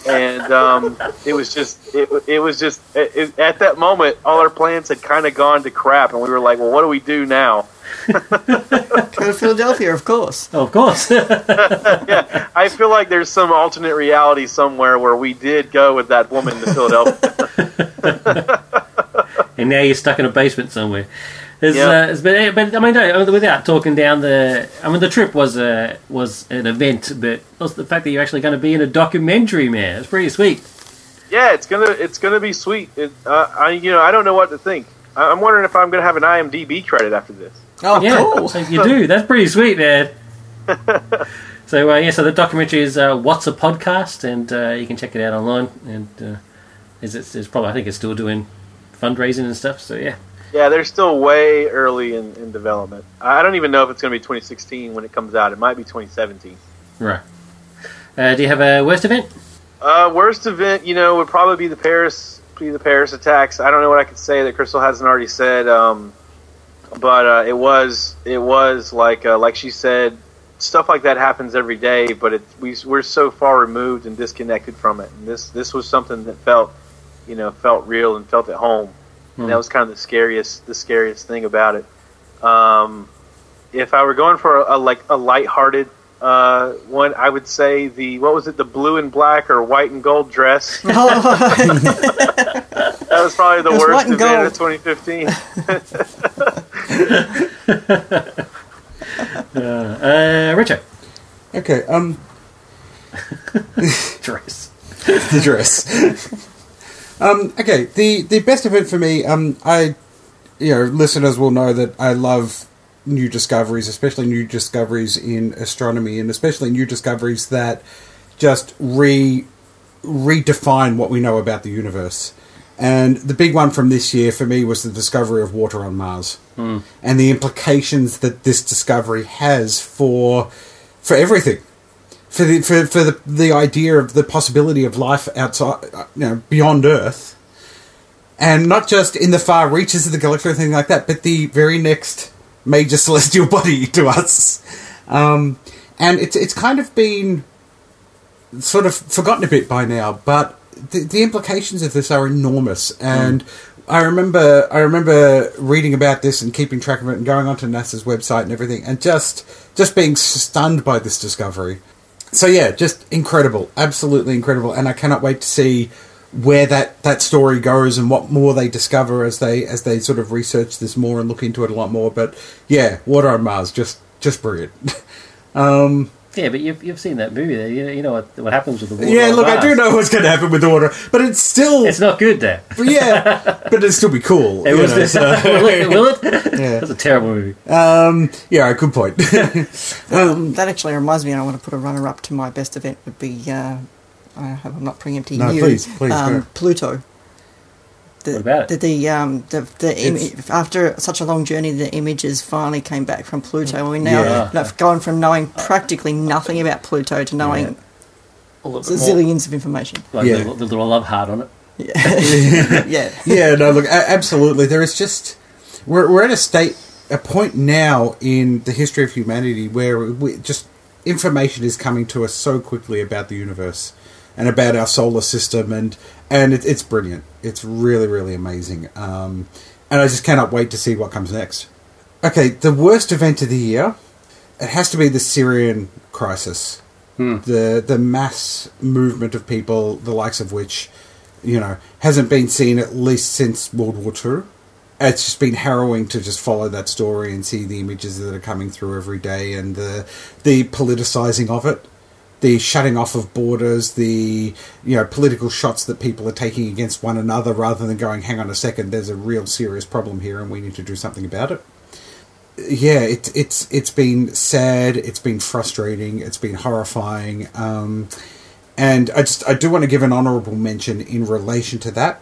and um, it was just, it, it was just it, it, at that moment, all our plans had kind of gone to crap, and we were like, well, what do we do now? Go to Philadelphia, of course. oh, [LAUGHS] of course. [LAUGHS] yeah, I feel like there's some alternate reality somewhere where we did go with that woman to Philadelphia. and now you're stuck in a basement somewhere. It's, Yeah. uh, it's been, but I mean, no, without talking down the, I mean, the trip was a was an event, but also the fact that you're actually going to be in a documentary, man, it's pretty sweet. Yeah, it's gonna it's gonna be sweet. It, uh, I you know I don't know what to think. I- I'm wondering if I'm gonna have an IMDb credit after this. Oh, yeah, cool. [LAUGHS] so you do, that's pretty sweet, man. [LAUGHS] so uh, yeah, so the documentary is uh, "What's a Podcast," and uh, you can check it out online. And uh, is it's, it's probably I think it's still doing fundraising and stuff. So yeah, Yeah, they're still way early in, in development. I don't even know if it's gonna be 2016 when it comes out. It might be 2017. right. Uh, do you have a worst event? Uh, worst event, you know, would probably be the Paris, be the Paris attacks. I don't know what I could say that Crystal hasn't already said. Um, but uh, it was, it was like, uh, like she said, stuff like that happens every day. But it, we, we're so far removed and disconnected from it. And this, this was something that felt, you know, felt real and felt at home. And that was kind of the scariest, the scariest thing about it. Um, if I were going for a, a like a lighthearted uh, one, I would say the what was it, the blue and black or white and gold dress. [LAUGHS] Oh, [LAUGHS] That was probably the was worst white and event of gold. 2015. [LAUGHS] Uh, Richard, Okay, um, dress. the dress. Um, okay, the the best event for me. Um, I, you know, listeners will know that I love new discoveries, especially new discoveries in astronomy, and especially new discoveries that just re redefine what we know about the universe. And the big one from this year for me was the discovery of water on Mars, and the implications that this discovery has for for everything for the for, for the the idea of the possibility of life outside, uh, you know, beyond Earth, and not just in the far reaches of the galaxy or anything like that, but the very next major [LAUGHS] celestial body to us. Um, and it's it's kind of been sort of forgotten a bit by now, but the, the implications of this are enormous. And I remember I remember reading about this and keeping track of it and going onto NASA's website and everything, and just just being stunned by this discovery. So yeah, just incredible, absolutely incredible, and I cannot wait to see where that, that story goes and what more they discover as they as they sort of research this more and look into it a lot more. But yeah, Water on Mars, just just brilliant. [LAUGHS] um, Yeah, but you've, you've seen that movie there. You, you know what, what happens with the water. yeah, on look, I do know what's going to happen with the water, but it's still It's not good there. [LAUGHS] But yeah, but it'd still be cool. [LAUGHS] It was know, so- [LAUGHS] will it? Will it? Yeah. That's a terrible movie. um, yeah, good point. um, that actually reminds me, and I want to put a runner up to my best event would be. Uh, I hope I'm not preempting No, you. please, please, um. Pluto. The, What about it? The, the um the the It's- imi- after such a long journey, the images finally came back from Pluto. We now Yeah. have gone from knowing practically nothing about Pluto to knowing A little more. zillions of information. Like Yeah. the, the little love heart on it. yeah. [LAUGHS] [LAUGHS] yeah, no, look, a- absolutely. There is just we're we're at a state, a point now in the history of humanity where we just information is coming to us so quickly about the universe and about our solar system, and and it, it's brilliant. It's really really amazing, um, and I just cannot wait to see what comes next. Okay, the worst event of the year, it has to be the Syrian crisis. The the mass movement of people, the likes of which you know, hasn't been seen at least since World War Two. It's just been harrowing to just follow that story and see the images that are coming through every day and the the politicizing of it, the shutting off of borders, the you know political shots that people are taking against one another rather than going, hang on a second, there's a real serious problem here and we need to do something about it. Yeah, it's it's it's been sad, it's been frustrating, it's been horrifying. Um, and I just I do want to give an honourable mention in relation to that,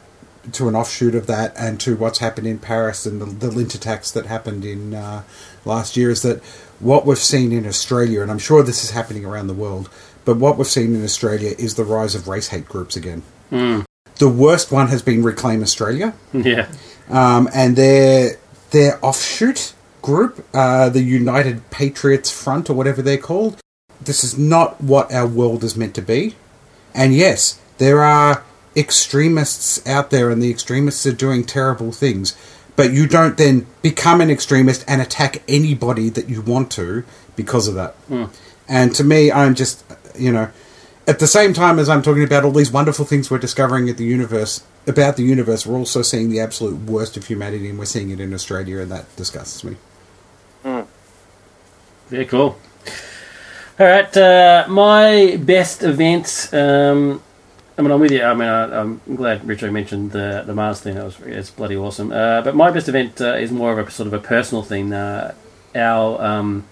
to an offshoot of that, and to what's happened in Paris and the, the Lindt attacks that happened in uh, last year. Is that what we've seen in Australia, and I'm sure this is happening around the world, but what we've seen in Australia is the rise of race hate groups again. The worst one has been Reclaim Australia, [LAUGHS] Yeah. um, and their their offshoot group, uh, the United Patriots Front or whatever they're called. This is not what our world is meant to be. And yes, there are extremists out there, and the extremists are doing terrible things. But you don't then become an extremist and attack anybody that you want to because of that. And to me, I'm just, you know, at the same time as I'm talking about all these wonderful things we're discovering at the universe about the universe, we're also seeing the absolute worst of humanity, and we're seeing it in Australia, and that disgusts me. Yeah, cool. All right, uh, my best event. Um, I mean, I'm with you. I mean, I, I'm glad Richo mentioned the the Mars thing. That was it's bloody awesome. Uh, but my best event uh, is more of a sort of a personal thing. Uh, our um,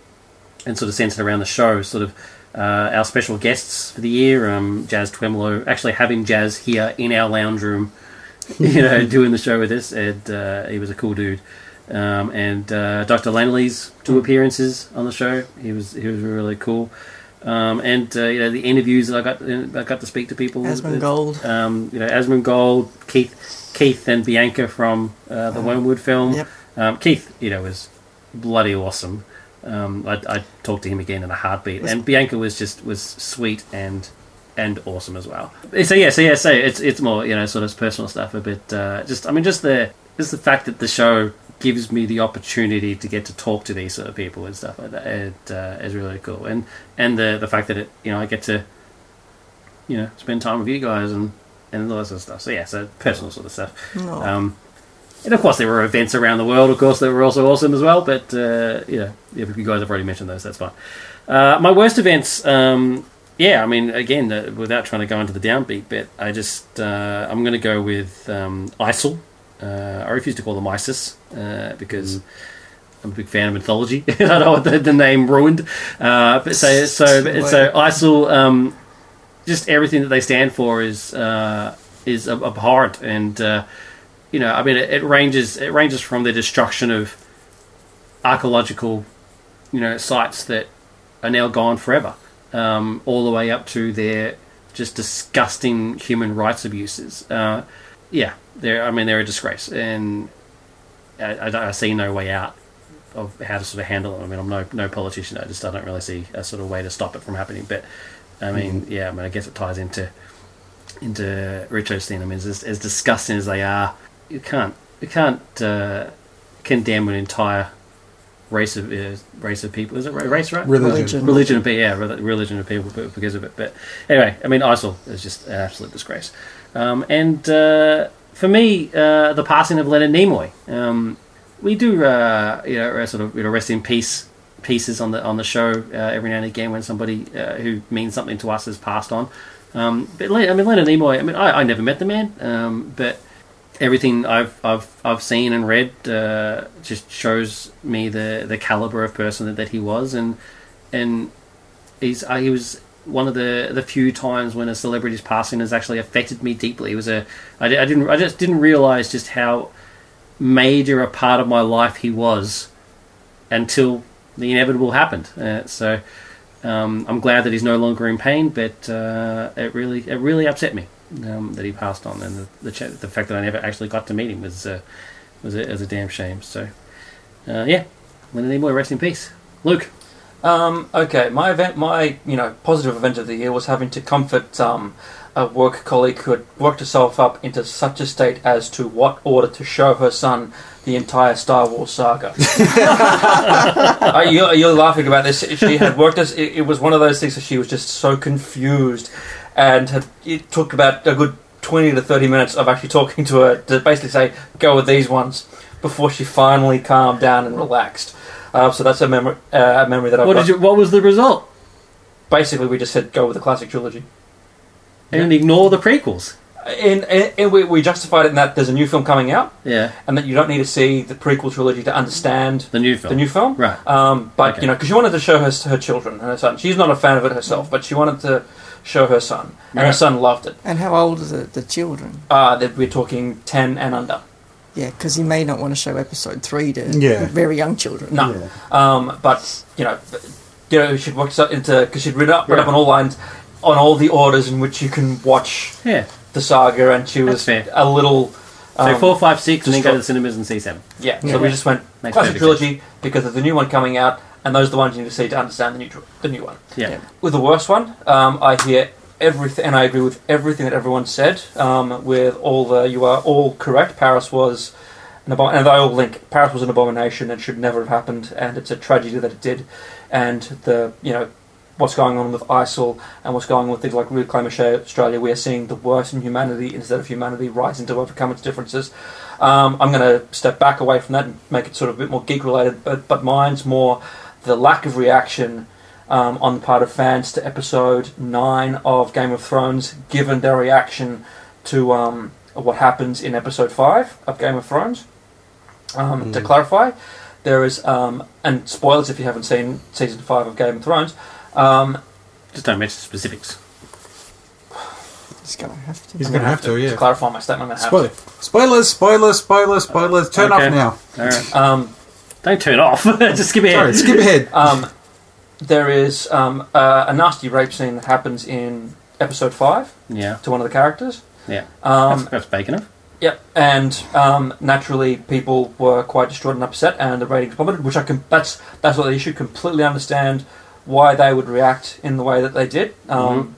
and sort of centered around the show, sort of uh, our special guests for the year, um, Jazz Twemlow, actually having Jazz here in our lounge room, [LAUGHS] you know, doing the show with us, and uh, he was a cool dude. Um, and uh, Dr. Langley's two appearances on the show, he was he was really cool. Um, and uh, you know the interviews that I got I got to speak to people. Asmund Gold. Um, you know Asmund Gold, Keith, Keith and Bianca from uh, the Wyrmwood film. Yep. Um, Keith, you know, was bloody awesome. Um, I I talked to him again in a heartbeat, and Bianca was just was sweet and and awesome as well. So yeah, so yeah, so it's it's more you know sort of personal stuff, a bit. Uh, just I mean, just the just the fact that the show gives me the opportunity to get to talk to these sort of people and stuff like that. It uh, is really cool, and and the the fact that it you know I get to you know spend time with you guys and and all that sort of stuff. So yeah, so personal sort of stuff. Um, and of course, there were events around the world, of course, that were also awesome as well. But uh, you know, yeah, you guys have already mentioned those. That's fine. Uh, my worst events, um, yeah. I mean, again, uh, without trying to go into the downbeat but I just uh, I'm going to go with um, ISIL. Uh, I refuse to call them ISIS uh, because. I'm a big fan of mythology. [LAUGHS] I don't want the, the name ruined. Uh, but so so so ISIL, um, just everything that they stand for is uh, is abhorrent, and uh, you know, I mean, it, it ranges it ranges from the destruction of archaeological, you know, sites that are now gone forever, um, all the way up to their just disgusting human rights abuses. Uh, yeah, they're I mean they're a disgrace, and I, I, I see no way out of how to sort of handle it. I mean, I'm no no politician. I just I don't really see a sort of way to stop it from happening. But I mean, yeah, I mean, I guess it ties into into Richo's thing. I mean, as, as disgusting as they are, you can't you can't uh, condemn an entire race of uh, race of people. Is it race right? Religion. religion of people. Yeah, religion of people because of it. But anyway, I mean, ISIL is just an absolute disgrace. Um, and uh, for me, uh, the passing of Leonard Nimoy. Um, we do, uh, you know, sort of, you know, rest in peace pieces on the on the show uh, every now and again when somebody uh, who means something to us has passed on. Um, but I mean, Leonard Nimoy. I mean, I, I never met the man, um, but everything I've I've I've seen and read uh, just shows me the the caliber of person that, that he was, and and he's uh, he was one of the the few times when a celebrity's passing has actually affected me deeply. It was a I, I didn't I just didn't realize just how major a part of my life he was until the inevitable happened. Uh, so um, I'm glad that he's no longer in pain, but uh, it really it really upset me um, that he passed on, and the the, the fact that I never actually got to meet him was uh, was a, was a damn shame. So uh, yeah, Leonard Nimoy, rest in peace, Luke. Um, okay, my event, my you know positive event of the year was having to comfort um, a work colleague who had worked herself up into such a state as to what order to show her son the entire Star Wars saga. [LAUGHS] uh, you're, you're laughing about this. She had worked as it, it was one of those things that she was just so confused, and had, it took about a good twenty to thirty minutes of actually talking to her to basically say go with these ones before she finally calmed down and relaxed. Uh, so that's a memory, uh, a memory that I've What got. did you? What was the result? Basically, we just said go with the classic trilogy. And ignore the prequels. And, and, and we, we justified it in that there's a new film coming out, Yeah, and that you don't need to see the prequel trilogy to understand the new film. the new film. Right. Um, but Okay. you know, because she wanted to show her her children and her son. She's not a fan of it herself, but she wanted to show her son, and her son loved it. And how old are the, the children? Uh, that we're talking ten and under. Yeah, because he may not want to show episode three to Yeah. very young children. No. Yeah. Um, but you know, you know, she'd worked so- into because she'd read up, read up on all lines, on all the orders in which you can watch Yeah. The saga, and she was That's fair. a little. So um, four, five, six, and then go to the cinemas and see seven. Yeah, Yeah. so we just went Makes classic perfect trilogy because there's the new one coming out, and those are the ones you need to see to understand the new the new one. Yeah. Yeah. With the worst one, um, I hear everything, and I agree with everything that everyone said. Um, with all the, you are all correct. Paris was an abom- and they all link. Paris was an abomination and should never have happened, and it's a tragedy that it did. And the, you know, what's going on with ISIL and what's going on with things like Reclaim Australia, we are seeing the worst in humanity instead of humanity rising to overcome its differences. Um, I'm going to step back away from that and make it sort of a bit more geek related, but, but mine's more the lack of reaction um, on the part of fans to episode 9 of Game of Thrones, given their reaction to um, what happens in episode 5 of Game of Thrones. Um, To clarify, there is, um, and spoilers if you haven't seen season 5 of Game of Thrones, um, Just don't mention specifics. He's gonna have to. He's going to have to, to yeah. clarify my statement, I have Spoiler. Spoilers, spoilers, spoilers, spoilers. Turn Okay. off now. All right. to. Um, Don't turn off. [LAUGHS] Just skip ahead. Sorry, skip ahead. [LAUGHS] um, there is um, a, a nasty rape scene that happens in episode 5 Yeah, to one of the characters. yeah. Um, that's, that's bacon enough. Yep, and um, naturally, people were quite distraught and upset, and the ratings plummeted. Which I can that's that's what the issue. Completely understand why they would react in the way that they did. Um,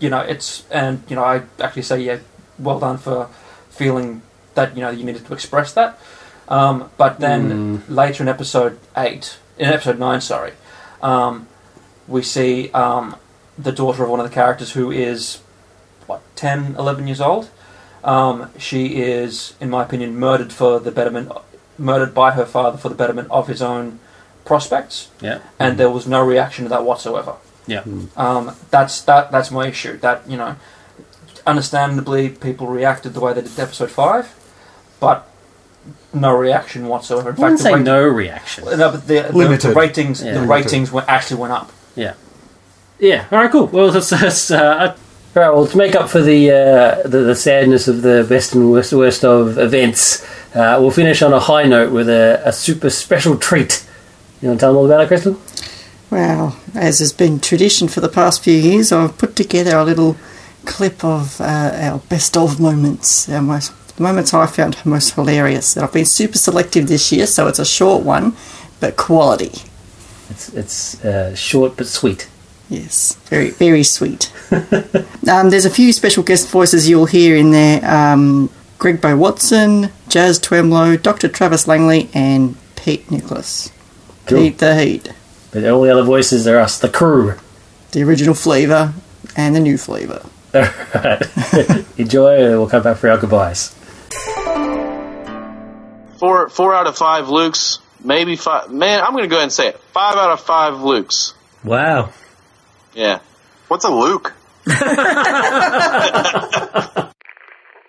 You know, it's and you know, I actually say yeah, well done for feeling that you know you needed to express that. Um, but then later in episode eight, in episode nine, sorry, um, we see um, the daughter of one of the characters who is what 10, 11 years old. Um, she is, in my opinion, murdered for the betterment, murdered by her father for the betterment of his own prospects, Yeah. and there was no reaction to that whatsoever. Yeah. Um, that's that. That's my issue. That you know, understandably, people reacted the way they did to episode five, but no reaction whatsoever. In I wouldn't the say rate- no reaction. No, but the, the, Limited. the ratings, Yeah. the Limited. ratings went, actually went up. Yeah. Yeah. All right. Cool. Well, that's, that's uh, all right. Well, to make up for the uh, the, the sadness of the best and worst, worst of events, uh, we'll finish on a high note with a, a super special treat. You want to tell them all about it, Crystal? Well, as has been tradition for the past few years, I've put together a little clip of uh, our best of moments, our most the moments I found most hilarious. And I've been super selective this year, so it's a short one, but quality. It's it's uh, short but sweet. Yes, very very sweet. [LAUGHS] um, there's a few special guest voices you'll hear in there: um, Greg Bow Watson, Jazz Twemlow, Dr. Travis Langley, and Pete Nicholas. Cool. Pete the Heat, But all the other voices are us, the crew. the original flavour and the new flavour. [LAUGHS] All right. [LAUGHS] Enjoy, and we'll come back for our goodbyes. Four four out of five Lukes, maybe five. Man, I'm going to go ahead and say it. Five out of five Lukes. Wow. Yeah. What's a Luke? [LAUGHS]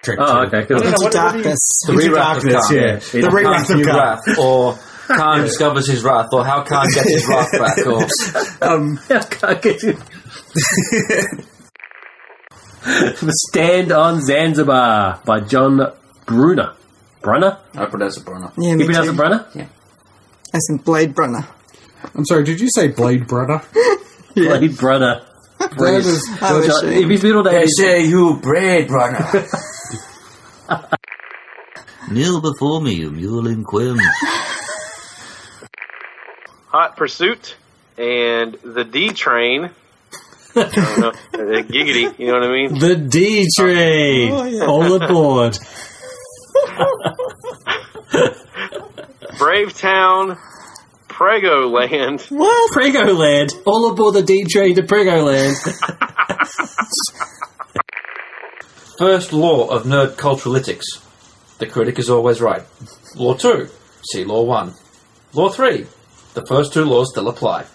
Trick, Oh, trick. okay. Cool. Into darkness. The Into re-wrath of darkness, Khan. yeah. The re-wrath of New Khan. wrath, or Khan discovers his wrath, or how Khan gets his wrath back, or Can't get you. the Stand on Zanzibar by John Brunner. Brunner? I pronounce it Brunner. Yeah, You me pronounce it too. Brunner? As in Blade Runner. I'm sorry, did you say Blade Brother? [LAUGHS] Blade Brunner. [LAUGHS] That was- Oh, that was- is uh, she? If his middle name is say you Blade Brunner. [LAUGHS] Kneel before me, you mule and quim. Hot Pursuit and the D Train. I don't know. Uh, Giggity, you know what I mean? the D Train. Oh, yeah. All aboard. [LAUGHS] Brave Town, Prego Land, What? Prego Land. All aboard the D Train to Prego Land. [LAUGHS] First law of nerd culturalytics. The critic is always right. Law 2. See Law 1. Law 3. The first two laws still apply.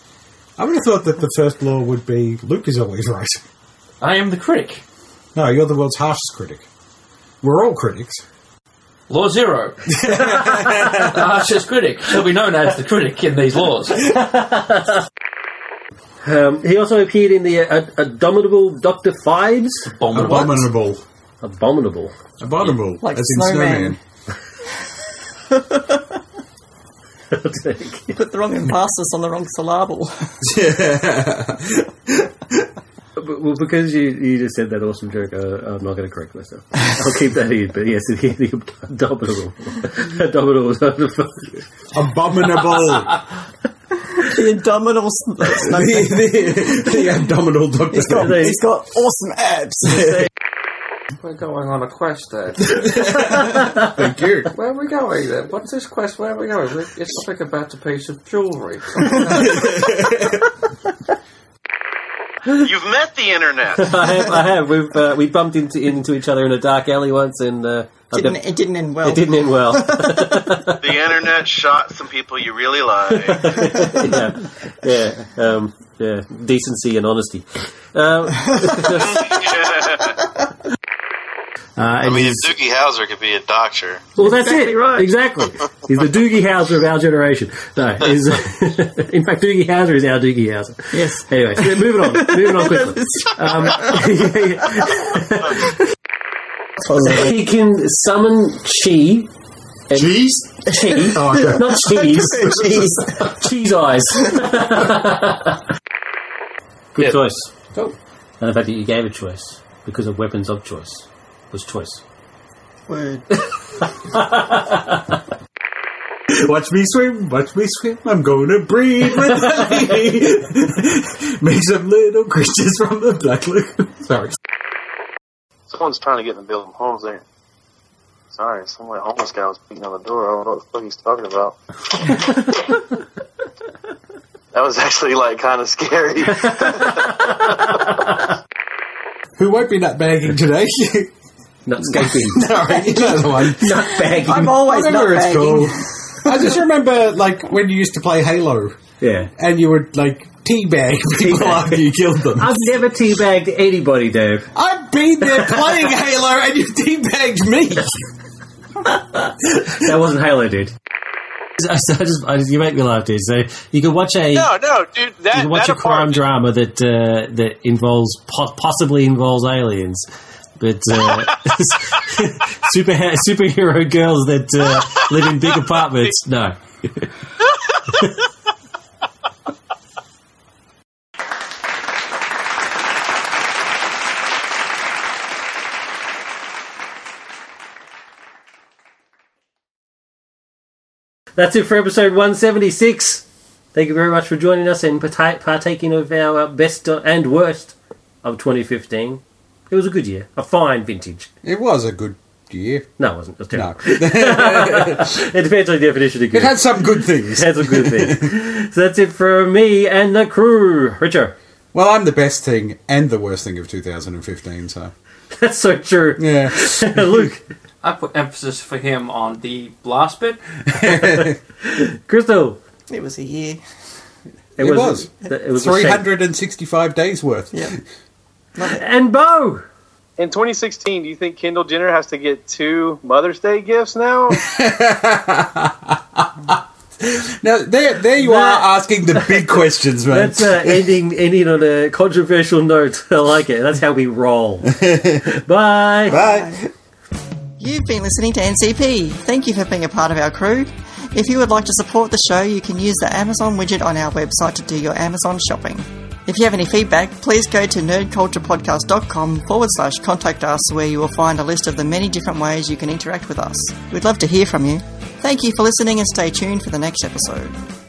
I would have thought that the first law would be Luke is always right. I am the critic. No, you're the world's harshest critic. We're all critics. Law 0. [LAUGHS] the harshest critic shall be known as the critic in these laws. Um, he also appeared in the uh, Abominable Dr. Fives. Abominable. Abominable. Abominable. Abominable. Like as in snowman. snowman. [LAUGHS] [LAUGHS] You put the wrong [LAUGHS] emphasis on the wrong syllable. [LAUGHS] But- Well, because you, you just said that awesome joke, uh, I'm not going to correct myself. I'll keep that in. But yes, the, the abominable, abominable. Abominable. the abdominal the, the, the abdominal doctor. He's got, he's got awesome abs. We're going on a quest there. [LAUGHS] Thank you. Where are we going then? What's this quest? Where are we going? It's something about a piece of jewellery. You've met the internet. [LAUGHS] I have. I have. We've uh, we bumped into into each other in a dark alley once, and uh, Didn't, got- it didn't end well. it didn't end well. [LAUGHS] the internet shot some people you really like. yeah, yeah, um, yeah. Decency and honesty. Um, uh, I mean, if Doogie Howser could be a doctor, Well, that's Exactly it. right. Exactly. [LAUGHS] He's the Doogie Howser of our generation. No, he's, [LAUGHS] [LAUGHS] in fact, Doogie Howser is our Doogie Howser. Yes. Anyway, so moving on. Moving on quickly. Um, he can summon chi. and- Cheese? Chi. Oh, okay. Not cheese. cheese. cheese eyes. Good Yeah. choice. Cool. And the fact that you gave a choice because of weapons of choice was choice. Word. [LAUGHS] Watch me swim, watch me swim. I'm gonna breed with the lady. Make some little creatures from the black lagoon. Sorry. Someone's trying to get in the building. Homes there. Sorry, some like homeless guy was beating on the door. I don't know what the fuck he's talking about. [LAUGHS] that was actually like kind of scary. [LAUGHS] Who won't be nut bagging today? Nutscaping. [LAUGHS] Sorry, another one. [LAUGHS] Nut bagging. I'm always Whatever not it's bagging. called. [LAUGHS] I just remember, like, when you used to play Halo, Yeah. and you would, like, teabag people Teabag. after you killed them. I've never teabagged anybody, Dave. I've been there playing Halo, and you teabagged me. That wasn't Halo, dude. So I just, I just, you make me laugh, dude. So you can watch a no, no, dude. you That can watch that a crime apartment- drama that uh, that involves po- possibly involves aliens, but uh, [LAUGHS] super superhero girls that uh, live in big apartments. No. [LAUGHS] That's it for episode 176. Thank you very much for joining us and partaking of our uh, best and worst of 2015. It was a good year, a fine vintage. It was a good year. No, it wasn't. It was No. terrible. [LAUGHS] it depends on the definition of good. It had some good things. It had some good things. [LAUGHS] so that's it for me and the crew. Richard, Well, I'm the best thing and the worst thing of 2015, so. [LAUGHS] that's so true. Yeah. Luke, I put emphasis for him on the blast bit. Crystal. It was a year. It was. It was 365 days worth. Yep. And Bo. In 2016, do you think Kendall Jenner has to get two Mother's Day gifts now? [LAUGHS] Now, there, there you That- are asking the big questions, man. That's uh, ending ending on a controversial note. I like it. That's how we roll. [LAUGHS] Bye. Bye. You've been listening to NCP. Thank you for being a part of our crew. If you would like to support the show, you can use the Amazon widget on our website to do your Amazon shopping. If you have any feedback, please go to nerdculturepodcast.com forward slash contact us, where you will find a list of the many different ways you can interact with us. We'd love to hear from you. Thank you for listening and stay tuned for the next episode.